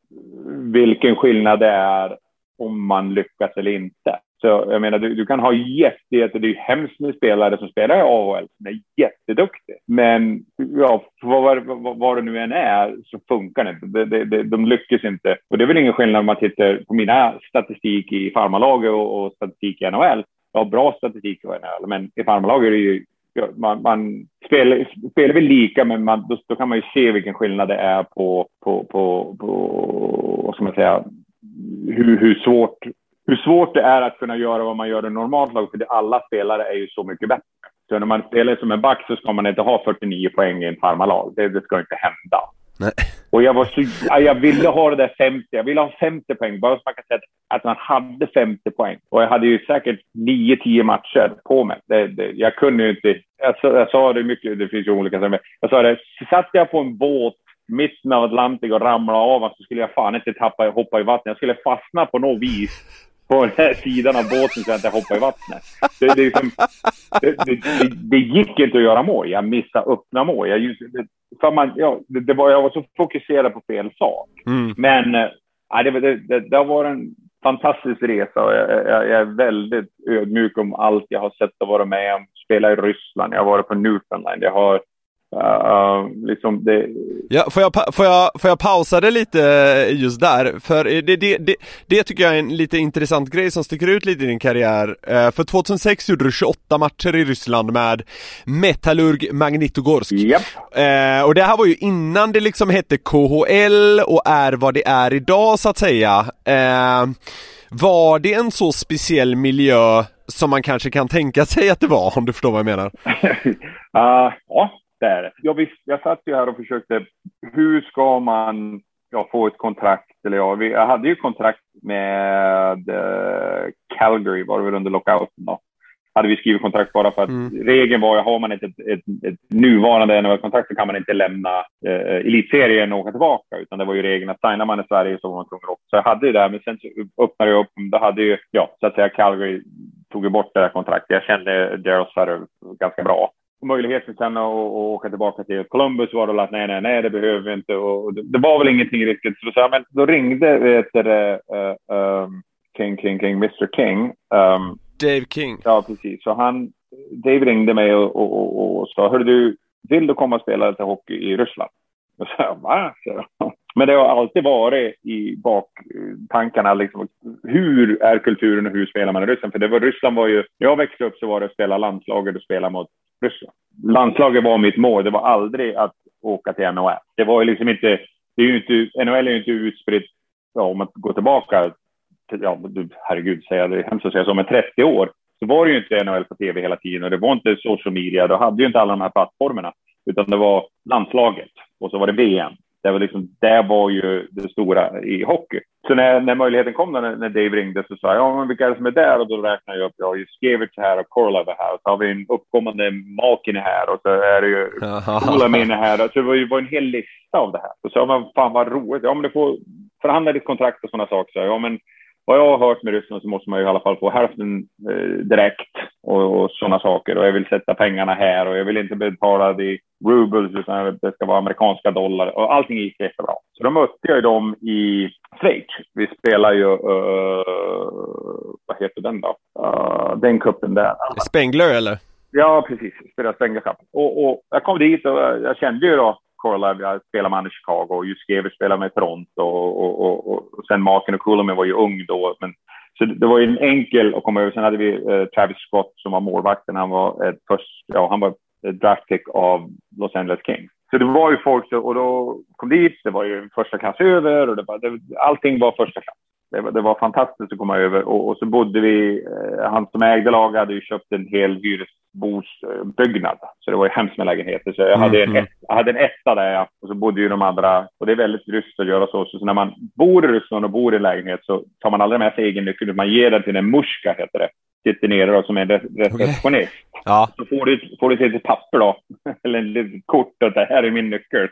Speaker 7: vilken skillnad det är om man lyckas eller inte. Så jag menar, du, du kan ha jätte, jätte, det är hemskt med spelare som spelar i AHL som är jätteduktiga. Men ja, vad, vad, vad det nu än är så funkar det inte. De, de, de, de lyckas inte. Och det är väl ingen skillnad om man tittar på mina statistik i farmalaget och, och statistik i NHL. Jag har bra statistik i NHL, men i farmalaget är det ju man, man spelar, spelar väl lika, men man, då, då, kan man ju se vilken skillnad det är på, på, på, på vad ska man säga, hur, hur svårt hur svårt det är att kunna göra vad man gör i normalt lag, för alla spelare är ju så mycket bättre. Så när man spelar som en back så ska man inte ha 49 poäng i en farmarlag. Det, det ska inte hända. Nej. Och jag var så, jag ville ha det där 50, jag ville ha 50 poäng, bara så man kan säga att man hade 50 poäng. Och jag hade ju säkert 9-10 matcher på mig. Det, det, jag kunde ju inte, jag, jag, sa det mycket, det finns ju olika saker, jag sa det, satt jag på en båt mitten av Atlanten och ramlade av så skulle jag fan inte tappa, hoppa i vattnet. Jag skulle fastna på något vis på den här sidan av båten så jag inte hoppade i vattnet. Det, det, liksom, det, det, gick inte att göra mål. Jag missade öppna mål. Jag, för man, ja, det, var, jag var så fokuserad på fel sak. Mm. Men äh, det, det, det, har varit en fantastisk resa och jag, jag, jag, är väldigt ödmjuk om allt jag har sett och varit med om. Spela i Ryssland, jag har varit på Newfoundland, jag har Uh, liksom det...
Speaker 1: Ja, får jag, får, jag, får jag pausa det lite just där? För det, det, det, det tycker jag är en lite intressant grej som sticker ut lite i din karriär. Uh, för 2006 gjorde du 28 matcher i Ryssland med Metallurg Magnitogorsk.
Speaker 7: Yep.
Speaker 1: Uh, och det här var ju innan det liksom hette KHL och är vad det är idag så att säga. var det en så speciell miljö som man kanske kan tänka sig att det var, om du förstår vad jag menar? *laughs*
Speaker 7: ja, där. Jag, visst, jag satt ju här och försökte, hur ska man ja, få ett kontrakt? Eller ja, jag hade ju kontrakt med uh, Calgary, var det väl under lockouten då. Hade vi skrivit kontrakt bara för att mm. regeln var har man inte ett, ett, ett nuvarande NHL-kontrakt så kan man inte lämna uh, elitserien och åka tillbaka, utan det var ju regeln att signar man i Sverige så var man tvungen att Så jag hade ju det, men sen öppnade jag upp, då hade ju, ja, så att säga Calgary tog ju bort det där kontraktet. Jag kände Daryl Sutter ganska bra möjligheten sen att, att åka tillbaka till Columbus var det att nej, nej, nej, det behöver vi inte. Och det, det var väl ingenting riktigt. Så då, men då ringde vet du, uh, um, King, King, King, Mr King. Um,
Speaker 1: Dave King.
Speaker 7: Ja, precis. Så han, Dave ringde mig och, och, och, och sa, hör du, vill du komma och spela lite hockey i Ryssland? Och så jag, va? Men det har alltid varit i baktankarna, liksom, hur är kulturen och hur spelar man i Ryssland? För det var, Ryssland var ju, när jag växte upp så var det att spela landslaget och spela mot Ryssland. Landslaget var mitt mål, det var aldrig att åka till NHL. Det var ju liksom inte, det är ju inte, NHL är ju inte utspritt, ja, om man går tillbaka, till, ja, herregud, säga det är hemskt att säga så, men 30 år, så var det ju inte NHL på tv hela tiden och det var inte social media, då hade ju inte alla de här plattformarna, utan det var landslaget och så var det VM. Det var, liksom, det var ju det stora i hockey. Så när, när möjligheten kom, när, när Dave ringde, så sa jag, ja, men vilka är det som är där? Och då räknade jag upp, ja, Juskevich här och Korlev här. Och så har vi en uppkommande Malkin här och så är det ju Kulamin här. Så det var ju var en hel lista av det här. Så sa jag, men fan vad roligt. Ja, men du får förhandla ditt kontrakt och sådana saker. Så jag, ja, men vad jag har hört med Ryssland så måste man ju i alla fall få hälften eh, direkt och, och sådana saker. Och jag vill sätta pengarna här och jag vill inte betala det i rubles utan det ska vara amerikanska dollar och allting gick jättebra. Så då mötte jag ju dem i Schweiz. Vi spelar ju, uh, vad heter den då? Uh, den kuppen där.
Speaker 1: Spengler eller?
Speaker 7: Ja, precis. Spelade Spengler Cup. Och, och jag kom dit och jag kände ju då Korolev, jag spelade med honom i Chicago och Juskevic spelade med Toronto och, och, och, och sen Marken och Kulomen var ju ung då. Men, så det var ju en enkel att komma över. Sen hade vi eh, Travis Scott som var målvakten. Han var ett först, ja, han var draftpick av Los Angeles Kings. Så det var ju folk, och då kom dit, det var ju första klass över och det var, det, allting var första klass. Det var, det var fantastiskt att komma över och, och så bodde vi, eh, han som ägde laget hade ju köpt en hel hyresbodsbyggnad. Så det var ju hemskt med lägenheter. Så jag hade, en, ett, jag hade en etta där och så bodde ju de andra. Och det är väldigt ryskt att göra så. Så när man bor i Ryssland och bor i en lägenhet så tar man aldrig med sig egen nyckel. Man ger den till en muska, heter det. Sitter nere då som en receptionist. Okay.
Speaker 1: Ja.
Speaker 7: Så får du, får du ett litet papper då, *laughs* eller ett litet kort att det här är min nyckel.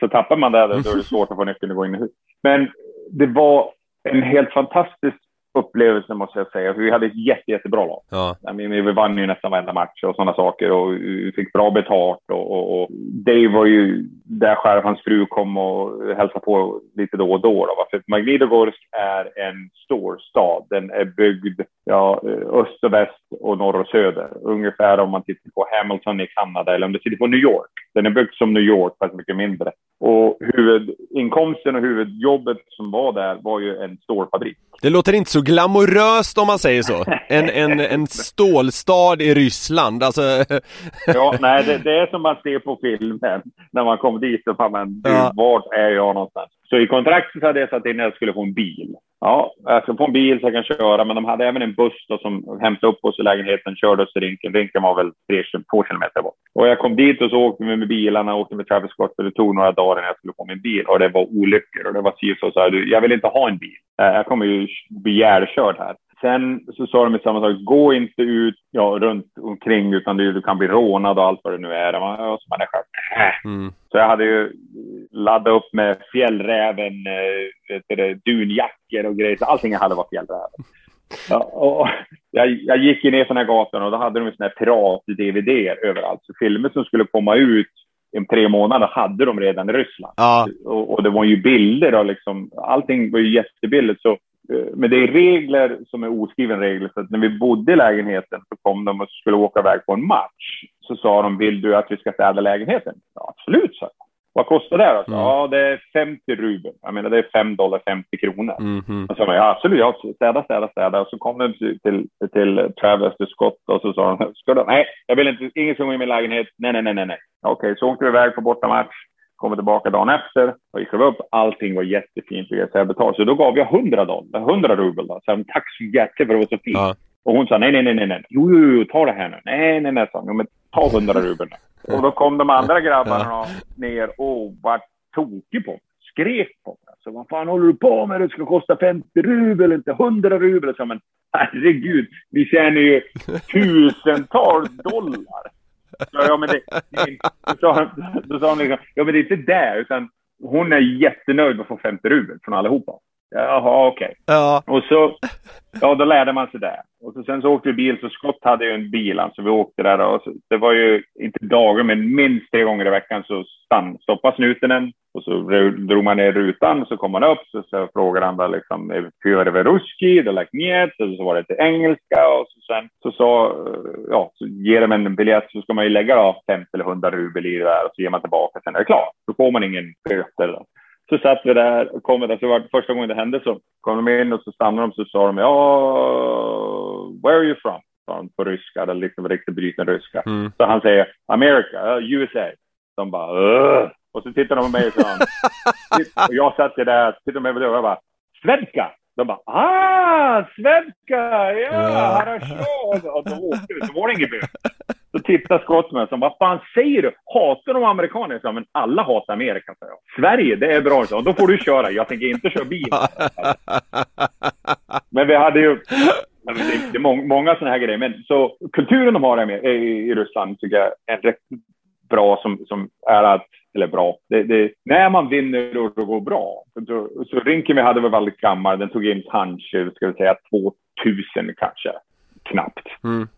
Speaker 7: Så tappar man det, då är det svårt att få nyckeln att gå in i huset. Men det var en helt fantastisk upplevelse måste jag säga. För vi hade ett jätte, jättebra lag.
Speaker 1: Ja.
Speaker 7: I mean, vi vann ju nästan varenda match och sådana saker och vi fick bra betalt. Och, och, och Dave var ju där själv, hans fru kom och hälsade på lite då och då. då för Magnitogorsk är en stor stad. Den är byggd ja, öst och väst och norr och söder. Ungefär om man tittar på Hamilton i Kanada eller om du tittar på New York. Den är byggd som New York, fast mycket mindre. Och huvudinkomsten och huvudjobbet som var där var ju en stålfabrik.
Speaker 1: Det låter inte så glamoröst om man säger så. *laughs* En, en, en stålstad i Ryssland, alltså.
Speaker 7: ja, *laughs* nej, det, det, är som man ser på filmen när man kom dit och bara, men ja. vart är jag någonstans? Så i kontraktet hade jag satt in att jag skulle få en bil. Ja, jag ska få en bil så jag kan köra, men de hade även en buss då, som hämtade upp oss i lägenheten, körde oss till rinken. Rinken var väl tre, två kilometer bort. Och jag kom dit och så åkte vi med bilarna, åkte med Travis Scott och det tog några dagar innan jag skulle få min bil. Och det var olyckor och det var si så, så här, jag vill inte ha en bil. Eh, jag kommer ju bli ihjälkörd här. Sen så sa de samma sak, gå inte ut ja, runt omkring utan du, du kan bli rånad och allt vad det nu är. Man, så man är äh. mm. Så jag hade ju laddat upp med fjällräven, äh, dunjackor och grejer. Så allting jag hade var fjällräven. Ja, och jag, jag gick ner för den här gatan och då hade de såna här pirat-DVD överallt. Så filmer som skulle komma ut om tre månader hade de redan i Ryssland.
Speaker 1: Ja.
Speaker 7: Och, och, det var ju bilder och liksom, allting var ju jättebilligt. Så men det är regler som är oskriven regler. Så att när vi bodde i lägenheten så kom de och skulle åka iväg på en match. Så sa de, vill du att vi ska städa lägenheten? Ja, absolut, så. Vad kostar det då? Mm. Ja, det är 50 rubel. Jag menar, det är 5 dollar 50 kronor.
Speaker 1: Mm -hmm.
Speaker 7: Och så sa ja, absolut, ja, städa, städa, städa. Och så kom de till, till, till Travis, till Scott och så sa de, ska du? Nej, jag vill inte, ingen ska gå in i min lägenhet. Nej, nej, nej, nej, nej. Okej, okay, så åkte vi iväg på bortamatch. Kommer tillbaka dagen efter och gick upp. Allting var jättefint och jag betalt. Så då gav jag 100 dollar, 100 rubel. Då. Så tack så jättemycket för att det var så fint. Ja. Och hon sa nej, nej, nej, nej, nej. Jo, jo, jo, ta det här nu. Nej, nej, nej, sa hon. men ta 100 rubel nu. Och då kom de andra *laughs* grabbarna ja. ner och var tokig på mig. Skrek på mig. Så vad fan håller du på med? Det ska kosta 50 rubel, inte 100 rubel. Så men herregud, vi tjänar ju *laughs* tusentals dollar. Ja, ja men det, då sa, då sa hon liksom, ja men det är inte det, utan hon är jättenöjd med att få 50 rubel från allihopa. Jaha, okej.
Speaker 1: Ja.
Speaker 7: Och så, ja då lärde man sig det. Och så, sen så åkte vi bil, så Scott hade ju en bil, så vi åkte där och så, det var ju inte dagar, men minst tre gånger i veckan så stann, stoppade snuten en och så drog man ner rutan och så kom man upp så, så frågade han bara liksom, är det ruski? Det lagt njet, och så var det till engelska och så sen så sa, ja, så ger de en biljett så ska man ju lägga då 50 eller 100 rubel i det där och så ger man tillbaka, sen är det klart. Då får man ingen böter. Så satt vi där och kom där, så var det första gången det hände så kom de in och så stannade de så sa de ja, where are you from? Sa de på ryska, eller liksom riktigt bruten ryska.
Speaker 1: Mm.
Speaker 7: Så han säger America, uh, USA. De bara Ugh. Och så tittar de på mig och sa och jag satt där, tittade på mig och jag bara svenska. De bara ah, svenska, ja, хорошо. Och då åkte vi, så var Då. Så tittar Scott som vad fan säger du? Hatar de amerikaner? Så, men alla hatar Amerika, sa jag. Sverige, det är bra, så. Då får du köra. Jag tänker inte köra bil. Men vi hade ju det, är många, sådana här grejer. Men så kulturen de har i, i Ryssland tycker jag är rätt bra som, som är att eller bra. Det, det, när man vinner och det går bra. Så, så Rinkeby hade väl väldigt gammal. Den tog in kanske, ska vi säga 2000 kanske. Knappt.
Speaker 1: Mm.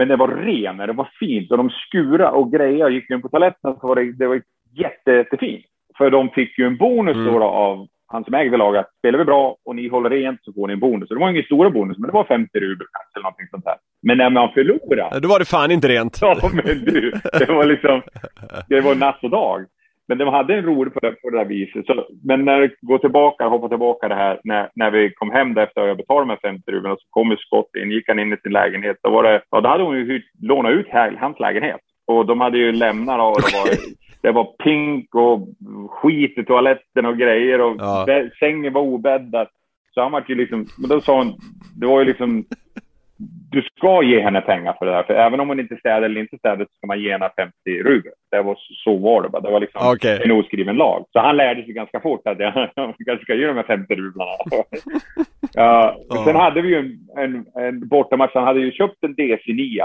Speaker 7: Men det var ren, det var fint och de skura och grejer. Gick in på toaletten så var det, det var jätte, jättefint. För de fick ju en bonus mm. då av han som ägde laget. Spelar vi bra och ni håller rent så får ni en bonus. Så det var ingen stora bonus, men det var 50 rubel kanske eller någonting sånt där. Men när man förlorade.
Speaker 1: Då var det fan inte rent.
Speaker 7: Ja, men du. Det var liksom, det var natt och dag. Men de hade en rolig på det, på det där viset. Så, men när det går tillbaka, hoppar tillbaka det här, när, när vi kom hem där efter att jag betalat de här 50 rubeln och så kom Scott in, gick han in i sin lägenhet. Då var det, ja, då hade hon ju hyrt, lånat ut här, hans lägenhet. Och de hade ju lämnat och det var, *laughs* det var pink och skit i toaletten och grejer och
Speaker 1: Ja.
Speaker 7: sängen var obäddad. Så han var ju liksom, men då sa hon, det var ju liksom, du ska ge henne pengar för det där. För även om hon inte städar eller inte städar så ska man ge henne 50 rubel. Det var, så var det bara. Det var liksom
Speaker 1: Okej.
Speaker 7: en oskriven lag. Så han lärde sig ganska fort att jag *laughs* kanske ska ge de här 50 rublarna. *laughs* ja,
Speaker 1: Ja.
Speaker 7: Sen hade vi ju en, en, en bortamatch. Han hade ju köpt en DC9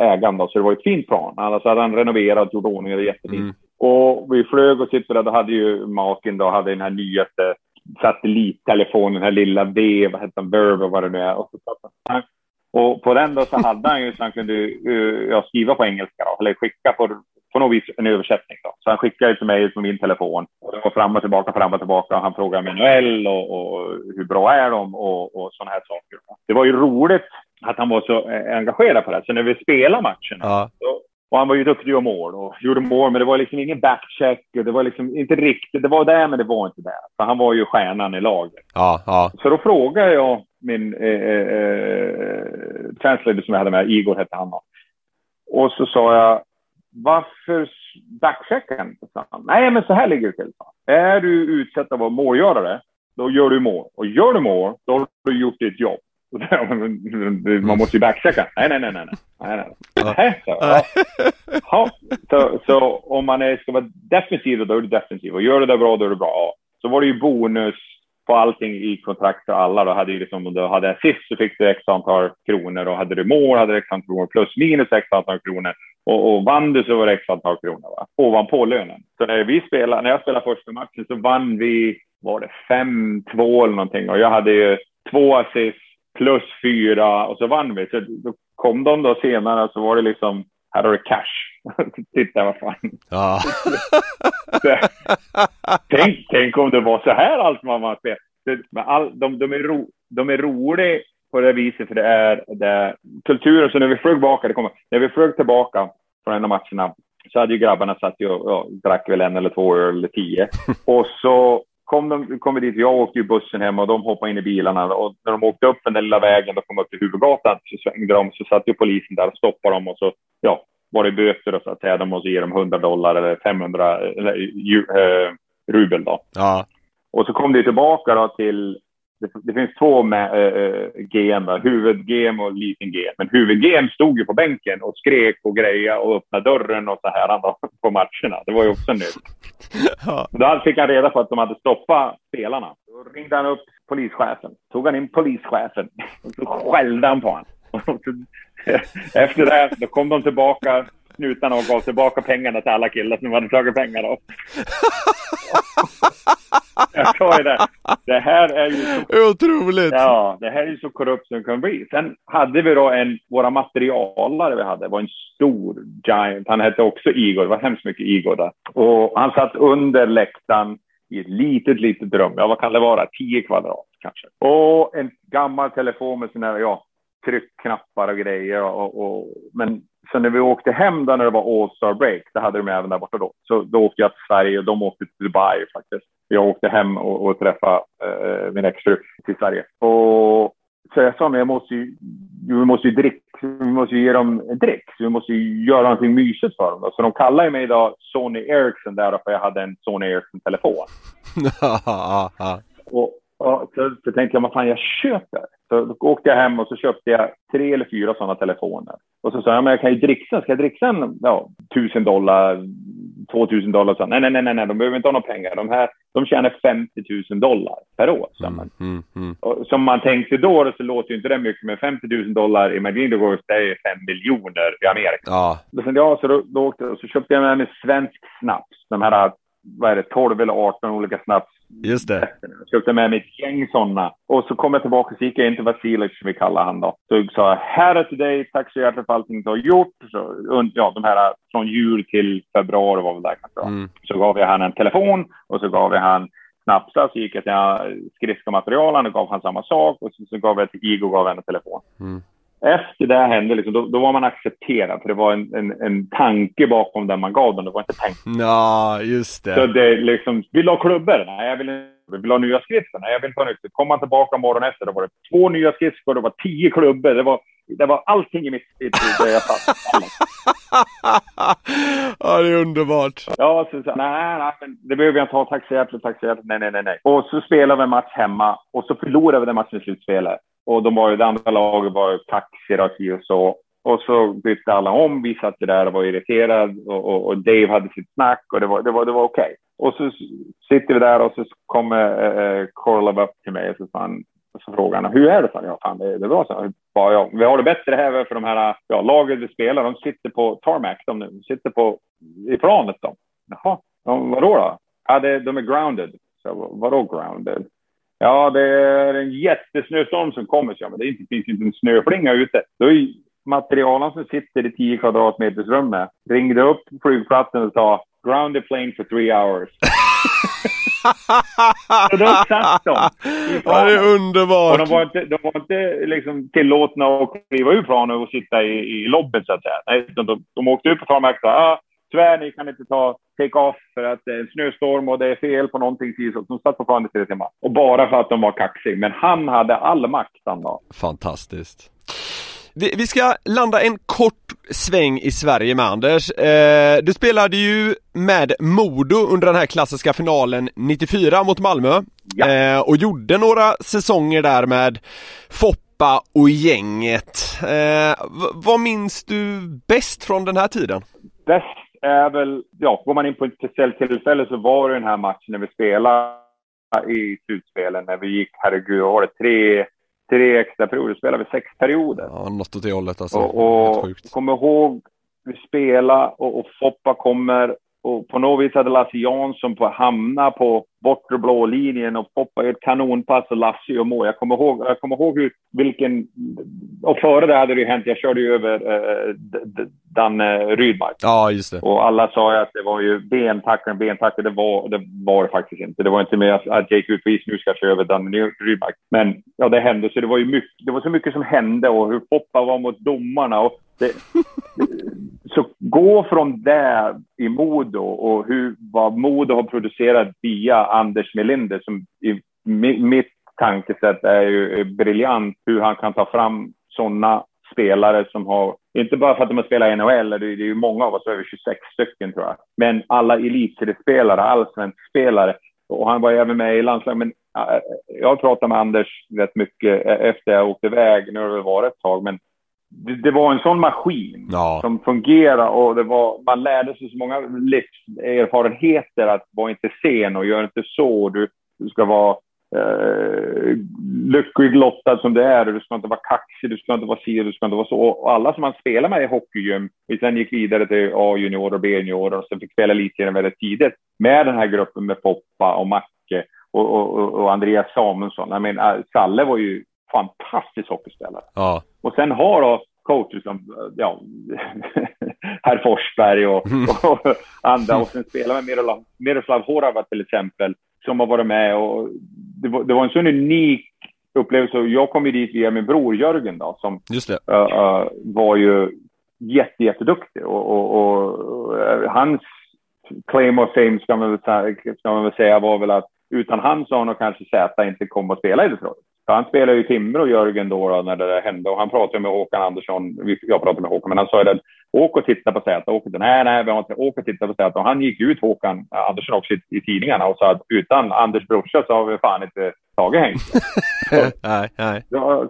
Speaker 7: ägaren då, så det var ett fint plan. Annars hade han renoverat gjort ordning och det jättefint.
Speaker 1: Mm.
Speaker 7: Och vi flög och sitter där, då hade ju maken då, hade den här nyaste satellittelefonen, den här lilla V, vad hette den, Verve vad det nu är. Och, så satt han. Och på den då så hade han ju så han kunde uh, skriva på engelska då, eller skicka på, på något vis en översättning då. Så han skickade ju till mig på min telefon. Och det var fram och tillbaka, fram och tillbaka. Han frågade NHL och, och hur bra är de och, och sådana här saker. Det var ju roligt att han var så eh, engagerad på det. Så när vi spelade matchen
Speaker 1: Ja.
Speaker 7: så, och han var ju duktig och mål och gjorde mål, men det var liksom ingen backcheck. och Det var liksom inte riktigt. Det var där, men det var inte där. För han var ju stjärnan i laget.
Speaker 1: Ja, ja.
Speaker 7: Så då frågade jag min eh, eh, translator som jag hade med, Igor hette han. Och så sa jag, varför backcheckar han. Nej, men så här ligger det till. Är du utsett av att vara målgörare, då gör du mål. Och gör du mål, då har du gjort ditt jobb. *laughs* Man måste ju backchecka. Nej, nej, nej, nej. nej. nej, nej. Nej, så, ja. Ja, så, så om man är, ska vara defensiv, då är du defensiv. Och gör du det bra, då är du bra. Ja. Så var det ju bonus på allting i kontrakt för alla. Då hade ju liksom, om du hade assist så fick du x antal kronor och hade du mål hade du x antal kronor plus minus x antal kronor. Och, och vann du så var det x antal kronor va? ovanpå lönen. Så när vi spelade, när jag spelade första matchen så vann vi, var det 5-2 eller någonting och jag hade ju två assist plus fyra och så vann vi. Så då kom de då senare så var det liksom, här har du cash. *laughs* Titta vad fan.
Speaker 1: Ja.
Speaker 7: tänk, tänk om det var så här allt man var spel. Det- men All, de, de, är ro, de är roliga på det viset för det är, det är kulturen. Så när vi flög tillbaka, det kommer, när vi flög tillbaka från en av matcherna så hade ju grabbarna satt och ja, drack väl en eller två öl eller tio. *laughs* Och så kom de kom dit, jag åkte ju bussen hem och de hoppade in i bilarna och när de åkte upp den där lilla vägen, då kom upp till huvudgatan, så svängde de, så satt ju polisen där och stoppade dem och så, ja, var det böter och så att säga, de måste ge dem 100 dollar eller 500 eller, ju, eh, rubel då.
Speaker 1: Ja.
Speaker 7: Och så kom det tillbaka då till, det, det finns två med, äh, GM, då, huvud-GM och liten-GM. Men huvud-GM stod ju på bänken och skrek och greja och öppnade dörren och så här *laughs* på matcherna. Det var ju också nytt. *laughs*
Speaker 1: Ja.
Speaker 7: Då fick han reda på att de hade stoppat spelarna. Då ringde han upp polischefen. Tog han in polischefen och så skällde han på honom. *laughs* Efter det då kom de tillbaka, snutarna och gav tillbaka pengarna till alla killar som hade tagit pengar av. *laughs* Jag sa ju det. Det här är ju så...
Speaker 1: Otroligt!
Speaker 7: Ja, det här är ju så korrupt som det kan bli. Sen hade vi då en, våra materialare vi hade var en stor giant. Han hette också Igor. Det var hemskt mycket Igor där. Och han satt under läktaren i ett litet, litet rum. Ja, vad kan det vara? 10 kvadrat kanske. Och en gammal telefon med sina, ja, tryckknappar och grejer. Och, och, men så när vi åkte hem där när det var All Star Break, det hade de även där borta då. Så då åkte jag till Sverige och de åkte till Dubai faktiskt. Jag åkte hem och, och träffade eh, min exfru till Sverige. Och så jag sa, men jag måste ju, vi måste ju dricka, vi måste ge dem. Så vi måste ju göra någonting mysigt för dem. Då. Så de kallar mig idag Sony Ericsson där för jag hade en Sony Ericsson-telefon. *laughs* och, och så, så tänkte jag, vad fan jag köper. Så då åkte jag hem och så köpte jag tre eller fyra sådana telefoner. Och så sa jag, men jag kan ju dricksa, ska jag dricksa en ja, tusen dollar, två tusen dollar? Så, nej, nej, nej, nej, de behöver inte ha några pengar. De här, de tjänar 50 000 dollar per år. Så, mm, mm, mm. Och, som man tänkte då, så låter ju inte det mycket, men 50 000 dollar i Magindogors, det är fem miljoner i Amerika.
Speaker 1: Ja.
Speaker 7: Så, ja, så då, då åkte, och så köpte jag med mig svensk snaps. De här, vad är det, 12 eller 18 olika snaps
Speaker 1: Just det.
Speaker 7: Jag köpte med mig ett gäng sådana. Och så kom jag tillbaka och så gick jag in till Vasilic, som vi kallar han då. Så jag sa, här är till dig, tack så hjärtligt för allting du har gjort. Så, ja, de här från jul till februari var väl där kanske. Mm. Så gav jag han en telefon och så gav jag han snapsar. Så gick jag till skridskomaterialen och gav han samma sak. Och så, så gav jag till Igo och gav henne en telefon.
Speaker 1: Mm
Speaker 7: efter det hände, liksom, då, då, var man accepterad. För det var en, en, en tanke bakom den man gav dem. Det var inte tänkt.
Speaker 1: Ja, just det.
Speaker 7: Så det liksom, vill du ha klubbor? Nej, jag vill inte. Vill du ha nya skridskor? Nej, jag vill inte ha nytt. Kom man tillbaka morgonen efter, då var det två nya skridskor, det var tio klubbor. Det var, det var allting i mitt huvud där jag satt. *laughs*
Speaker 1: ja, det är underbart.
Speaker 7: Ja, så, så nej, nej, men det behöver jag inte ha. Tack så hjärtligt, tack så hjärtligt. Nej, nej, nej, nej. Och så spelade vi en match hemma och så förlorade vi den matchen i slutspelet. Och de var ju, det andra laget var ju kaxiga och så. Och så bytte alla om. Vi satt där och var irriterade och, och, och, Dave hade sitt snack och det var, det var, det var okej. Okay. Och så sitter vi där och så kommer eh, eh, äh, Korlov upp till mig och så, fan, och så frågar han hur är det? Ja, fan, det, det är bra. Så, bara, ja, vi har det bättre här för de här ja, laget vi spelar. De sitter på tarmac. De, de sitter på, i planet. De. Jaha, de, vadå då? Ja, det, de är grounded. Så, vadå grounded? Ja, det är en jättesnöstorm som kommer, men det finns inte en snöflinga ute. Då är materialen som sitter i 10 kvadratmeters rummet ringde upp flygplatsen och sa grounded plane for three hours. *laughs* så då satt de *laughs*
Speaker 1: Ja, det är underbart.
Speaker 7: Och de var inte, de var inte liksom tillåtna att kliva ur planet och sitta i, i lobbyn, så att säga. Nej, de, de, de åkte ut på tarmac och sa ah, tyvärr, ni kan inte ta take-off för att det är en snöstorm och det är fel på någonting. Så de satt i tre timmar. Och bara för att de var kaxiga. Men han hade all makt han då.
Speaker 1: Fantastiskt. Vi, vi ska landa en kort sväng i Sverige med Anders. Eh, du spelade ju med Modo under den här klassiska finalen 94 mot Malmö. Ja. Eh, och gjorde några säsonger där med Foppa och gänget. Eh, vad minns du bäst från den här tiden?
Speaker 7: Bäst är väl, ja, går man in på ett speciellt tillfälle så var det den här matchen när vi spelade i slutspelen, när vi gick, herregud, var det tre, tre extra perioder, spelade vi sex perioder.
Speaker 1: Ja, något åt det hållet alltså.
Speaker 7: Och, och kom ihåg, vi spelade och, och Foppa kommer och på något vis hade Lasse Jansson på hamna på bortre blå linjen och poppa ett kanonpass och Lasse gör mål. Jag kommer ihåg, jag kommer ihåg hur, vilken... Och före det hade det ju hänt, jag körde ju över äh, Danne Rydmark.
Speaker 1: Ja, just det.
Speaker 7: Och alla sa ju att det var ju bentackling, bentackling. Det var, det var det faktiskt inte. Det var inte med att, att Jake Utvis nu ska köra över Danne Rydmark. Men ja, det hände. Så det var ju mycket, det var så mycket som hände och hur Poppa var mot domarna. Och det, så gå från det i Modo och hur, vad Modo har producerat via Anders Melinder som i mitt tankesätt är ju briljant hur han kan ta fram sådana spelare som har, inte bara för att de har spelat i NHL, det är ju många av oss, över 26 stycken tror jag, men alla elitseriespelare, allsvensk spelare. Och han var även med i landslaget. Men äh, jag har pratat med Anders rätt mycket efter jag åkte iväg, nu har det varit ett tag, men det, det, var en sån maskin
Speaker 1: ja.
Speaker 7: som fungerade och det var, man lärde sig så många livserfarenheter att vara inte sen och gör inte så. Du, du ska vara eh, lycklig lottad som det är. Du ska inte vara kaxig, du ska inte vara si, du ska inte vara så. Och alla som man spelar med i hockeygym, vi sen gick vidare till A-juniorer och B-juniorer och sen fick spela lite väldigt tidigt med den här gruppen med Poppa och Macke och, och, och Andreas Samuelsson. Jag menar, Salle var ju fantastisk hockeyspelare.
Speaker 1: Ja.
Speaker 7: Och sen har då coacher som ja, *laughs* herr Forsberg och,
Speaker 1: Mm. *laughs*
Speaker 7: och andra och sen spelar med Miroslav, Miroslav Horava till exempel som har varit med och det var, det var en sån unik upplevelse. Jag kom ju dit via min bror Jörgen då som uh, uh, var ju jätte, jätteduktig och, och, och, uh, hans claim of fame ska man, väl säga, ska man väl säga var väl att utan han så har nog kanske Zäta inte kommit att spela i Detroit. Han spelade ju Timrå och Jörgen då, då när det där hände och han pratade med Håkan Andersson. Jag pratade med Håkan, men han sa ju att åk och titta på Zäta. Åk nej, nej, vi har inte. Åk och titta på Zäta. Och han gick ut Håkan Andersson också i, i tidningarna och sa att utan Anders brorsa så har vi fan inte tagit Henke. *laughs*
Speaker 1: nej, nej.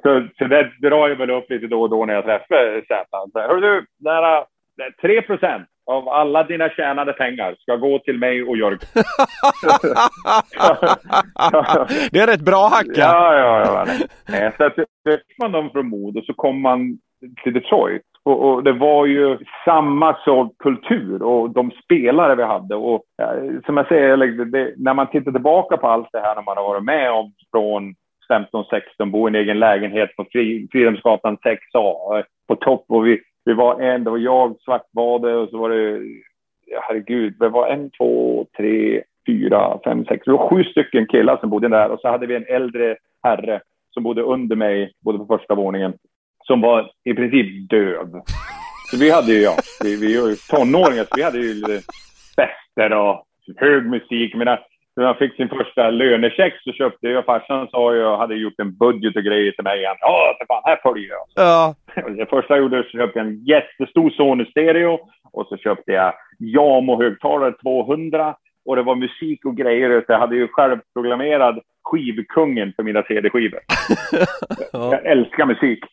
Speaker 7: Så, så det drar ju väl upp lite då och då när jag träffar Zäta. Så, Hör du, nära 3 procent av alla dina tjänade pengar ska gå till mig och Jörgen. *laughs*
Speaker 1: Det är rätt bra hacka.
Speaker 7: Ja, ja, ja. Så att träffade man dem från Modo så kom man till Detroit. Och, och det var ju samma sorts kultur och de spelare vi hade. Och som jag säger, det, när man tittar tillbaka på allt det här när man har varit med om från 15-16, bo i en egen lägenhet på Fri, Fridhemsgatan 6A eh, på topp. Och vi, det var en, det var jag, Svartbade och så var det, ja, herregud, det var en, två, tre, fyra, fem, sex, det var sju stycken killar som bodde där och så hade vi en äldre herre som bodde under mig, bodde på första våningen, som var i princip döv. Så vi hade ju, ja, vi, vi var ju tonåringar, så vi hade ju fester och hög musik. Men när han fick sin första lönecheck så köpte jag, farsan sa ju, hade gjort en budget och grejer till mig. Han, ja, för fan, här följer jag.
Speaker 1: Ja. *laughs*
Speaker 7: Det första jag gjorde så köpte jag en jättestor Sony Stereo och så köpte jag Jamo-högtalare 200 och det var musik och grejer. Jag hade ju själv programmerad skivkungen för mina CD-skivor. *laughs* Jag älskar musik.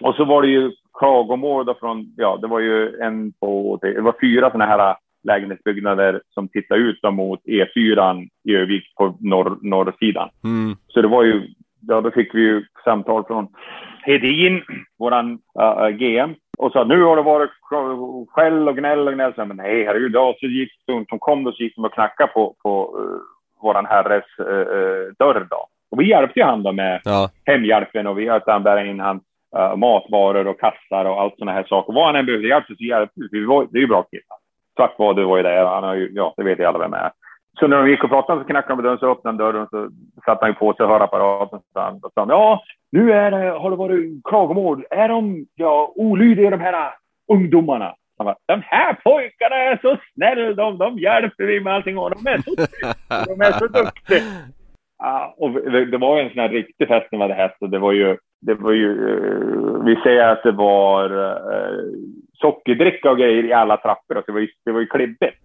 Speaker 7: Och så var det ju klagomål från, ja, det var ju en, två, tre, det var fyra sådana här lägenhetsbyggnader som tittade ut mot E4 i Övik på norr, norrsidan.
Speaker 1: Mm.
Speaker 7: Så det var ju, ja, då fick vi ju samtal från Hedin, våran uh, GM, och sa nu har det varit skäll och gnäll och gnäll. Så, men nej, herregud, ja, så gick de som kom då så gick de och knackade på, på uh, våran herres uh, dörr då. Och vi hjälpte ju han då med
Speaker 1: Ja.
Speaker 7: hemhjälpen och vi hjälpte han bära in hans uh, matvaror och kassar och allt sådana här saker. Vad han än behövde hjälp så hjälpte vi. vi. var- Det är ju bra killar. Svartbad var ju där. Han har ju, ja, det vet ju alla vem är. Så när de gick och pratade så knackade de på dörren, så öppnade han dörren så satte han ju på sig hörapparaten. Så sa han, ja, nu är det, har det varit klagomål. Är de ja, olydiga de här ungdomarna? Han bara, de här pojkarna är så snälla, de, de hjälper vi med allting och de är så de är så duktiga. Ja, och det, var ju en sån här riktig fest när vi hade häst och det var ju, det var ju, eh, vi säger att det var eh, sockerdricka och grejer i alla trappor. Alltså det var ju, det var ju klibbigt.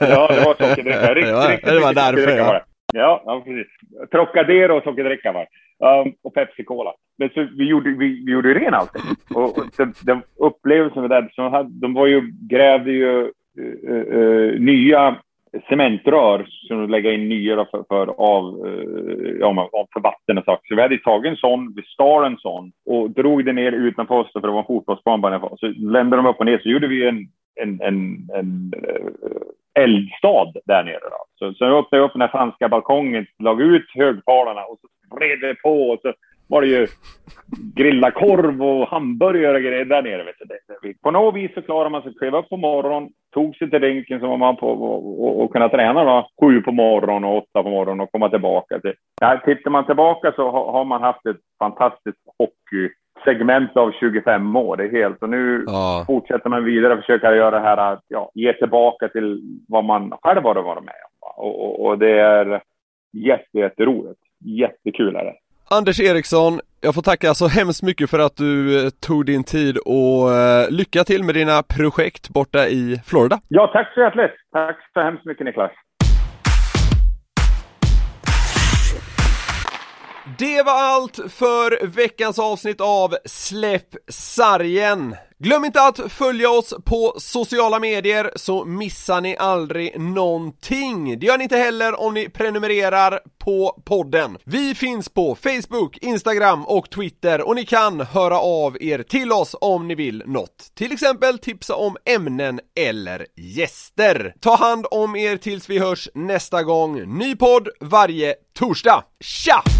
Speaker 7: Ja, det var sockerdricka. Riktigt, *laughs*
Speaker 1: Ja,
Speaker 7: riktigt,
Speaker 1: det var
Speaker 7: riktigt
Speaker 1: därför, ja.
Speaker 7: var det. Ja, ja, precis. Trocadero och sockerdricka var um, Och Pepsi Cola. Men så vi gjorde, vi, vi gjorde ren allting. Och, och den, den upplevelsen med det, så de, hade, de var ju, grävde ju eh, eh, nya cementrör som de lägger in nya då för, för, av, eh, ja, av- för vatten och saker. Så vi hade tagit en sån, vi stal en sån och drog det ner utanför oss, för det var en fotbollsplan bara. Så lämnade de upp och ner, så gjorde vi en, en, en, en eh, eldstad där nere. Då. Så, så öppnade jag upp den här franska balkongen, lag ut högtalarna och så vred vi på och så var det ju grilla korv och hamburgare och grejer där nere. Vet du. På något vis så klarade man sig, klev upp på morgonen, tog sig till rinken som var man på och, och, och kunna träna då, sju på morgonen och åtta på morgonen och komma tillbaka. Till. Ja, tittar man tillbaka så har, har man haft ett fantastiskt hockeysegment av 25 år. Det är helt. Och nu
Speaker 1: Ja.
Speaker 7: fortsätter man vidare och försöker göra det här att ja, ge tillbaka till vad man själv har varit med om. Och, och, och det är jätte, jätteroligt. Jättekul är det.
Speaker 1: Anders Eriksson, jag får tacka så hemskt mycket för att du eh, tog din tid och eh, lycka till med dina projekt borta i Florida.
Speaker 7: Ja, tack så hjärtligt. Tack så hemskt mycket Niklas.
Speaker 1: Det var allt för veckans avsnitt av Släpp sargen. Glöm inte att följa oss på sociala medier så missar ni aldrig någonting. Det gör ni inte heller om ni prenumererar på podden. Vi finns på Facebook, Instagram och Twitter och ni kan höra av er till oss om ni vill något. Till exempel tipsa om ämnen eller gäster. Ta hand om er tills vi hörs nästa gång. Ny podd varje torsdag. Tja!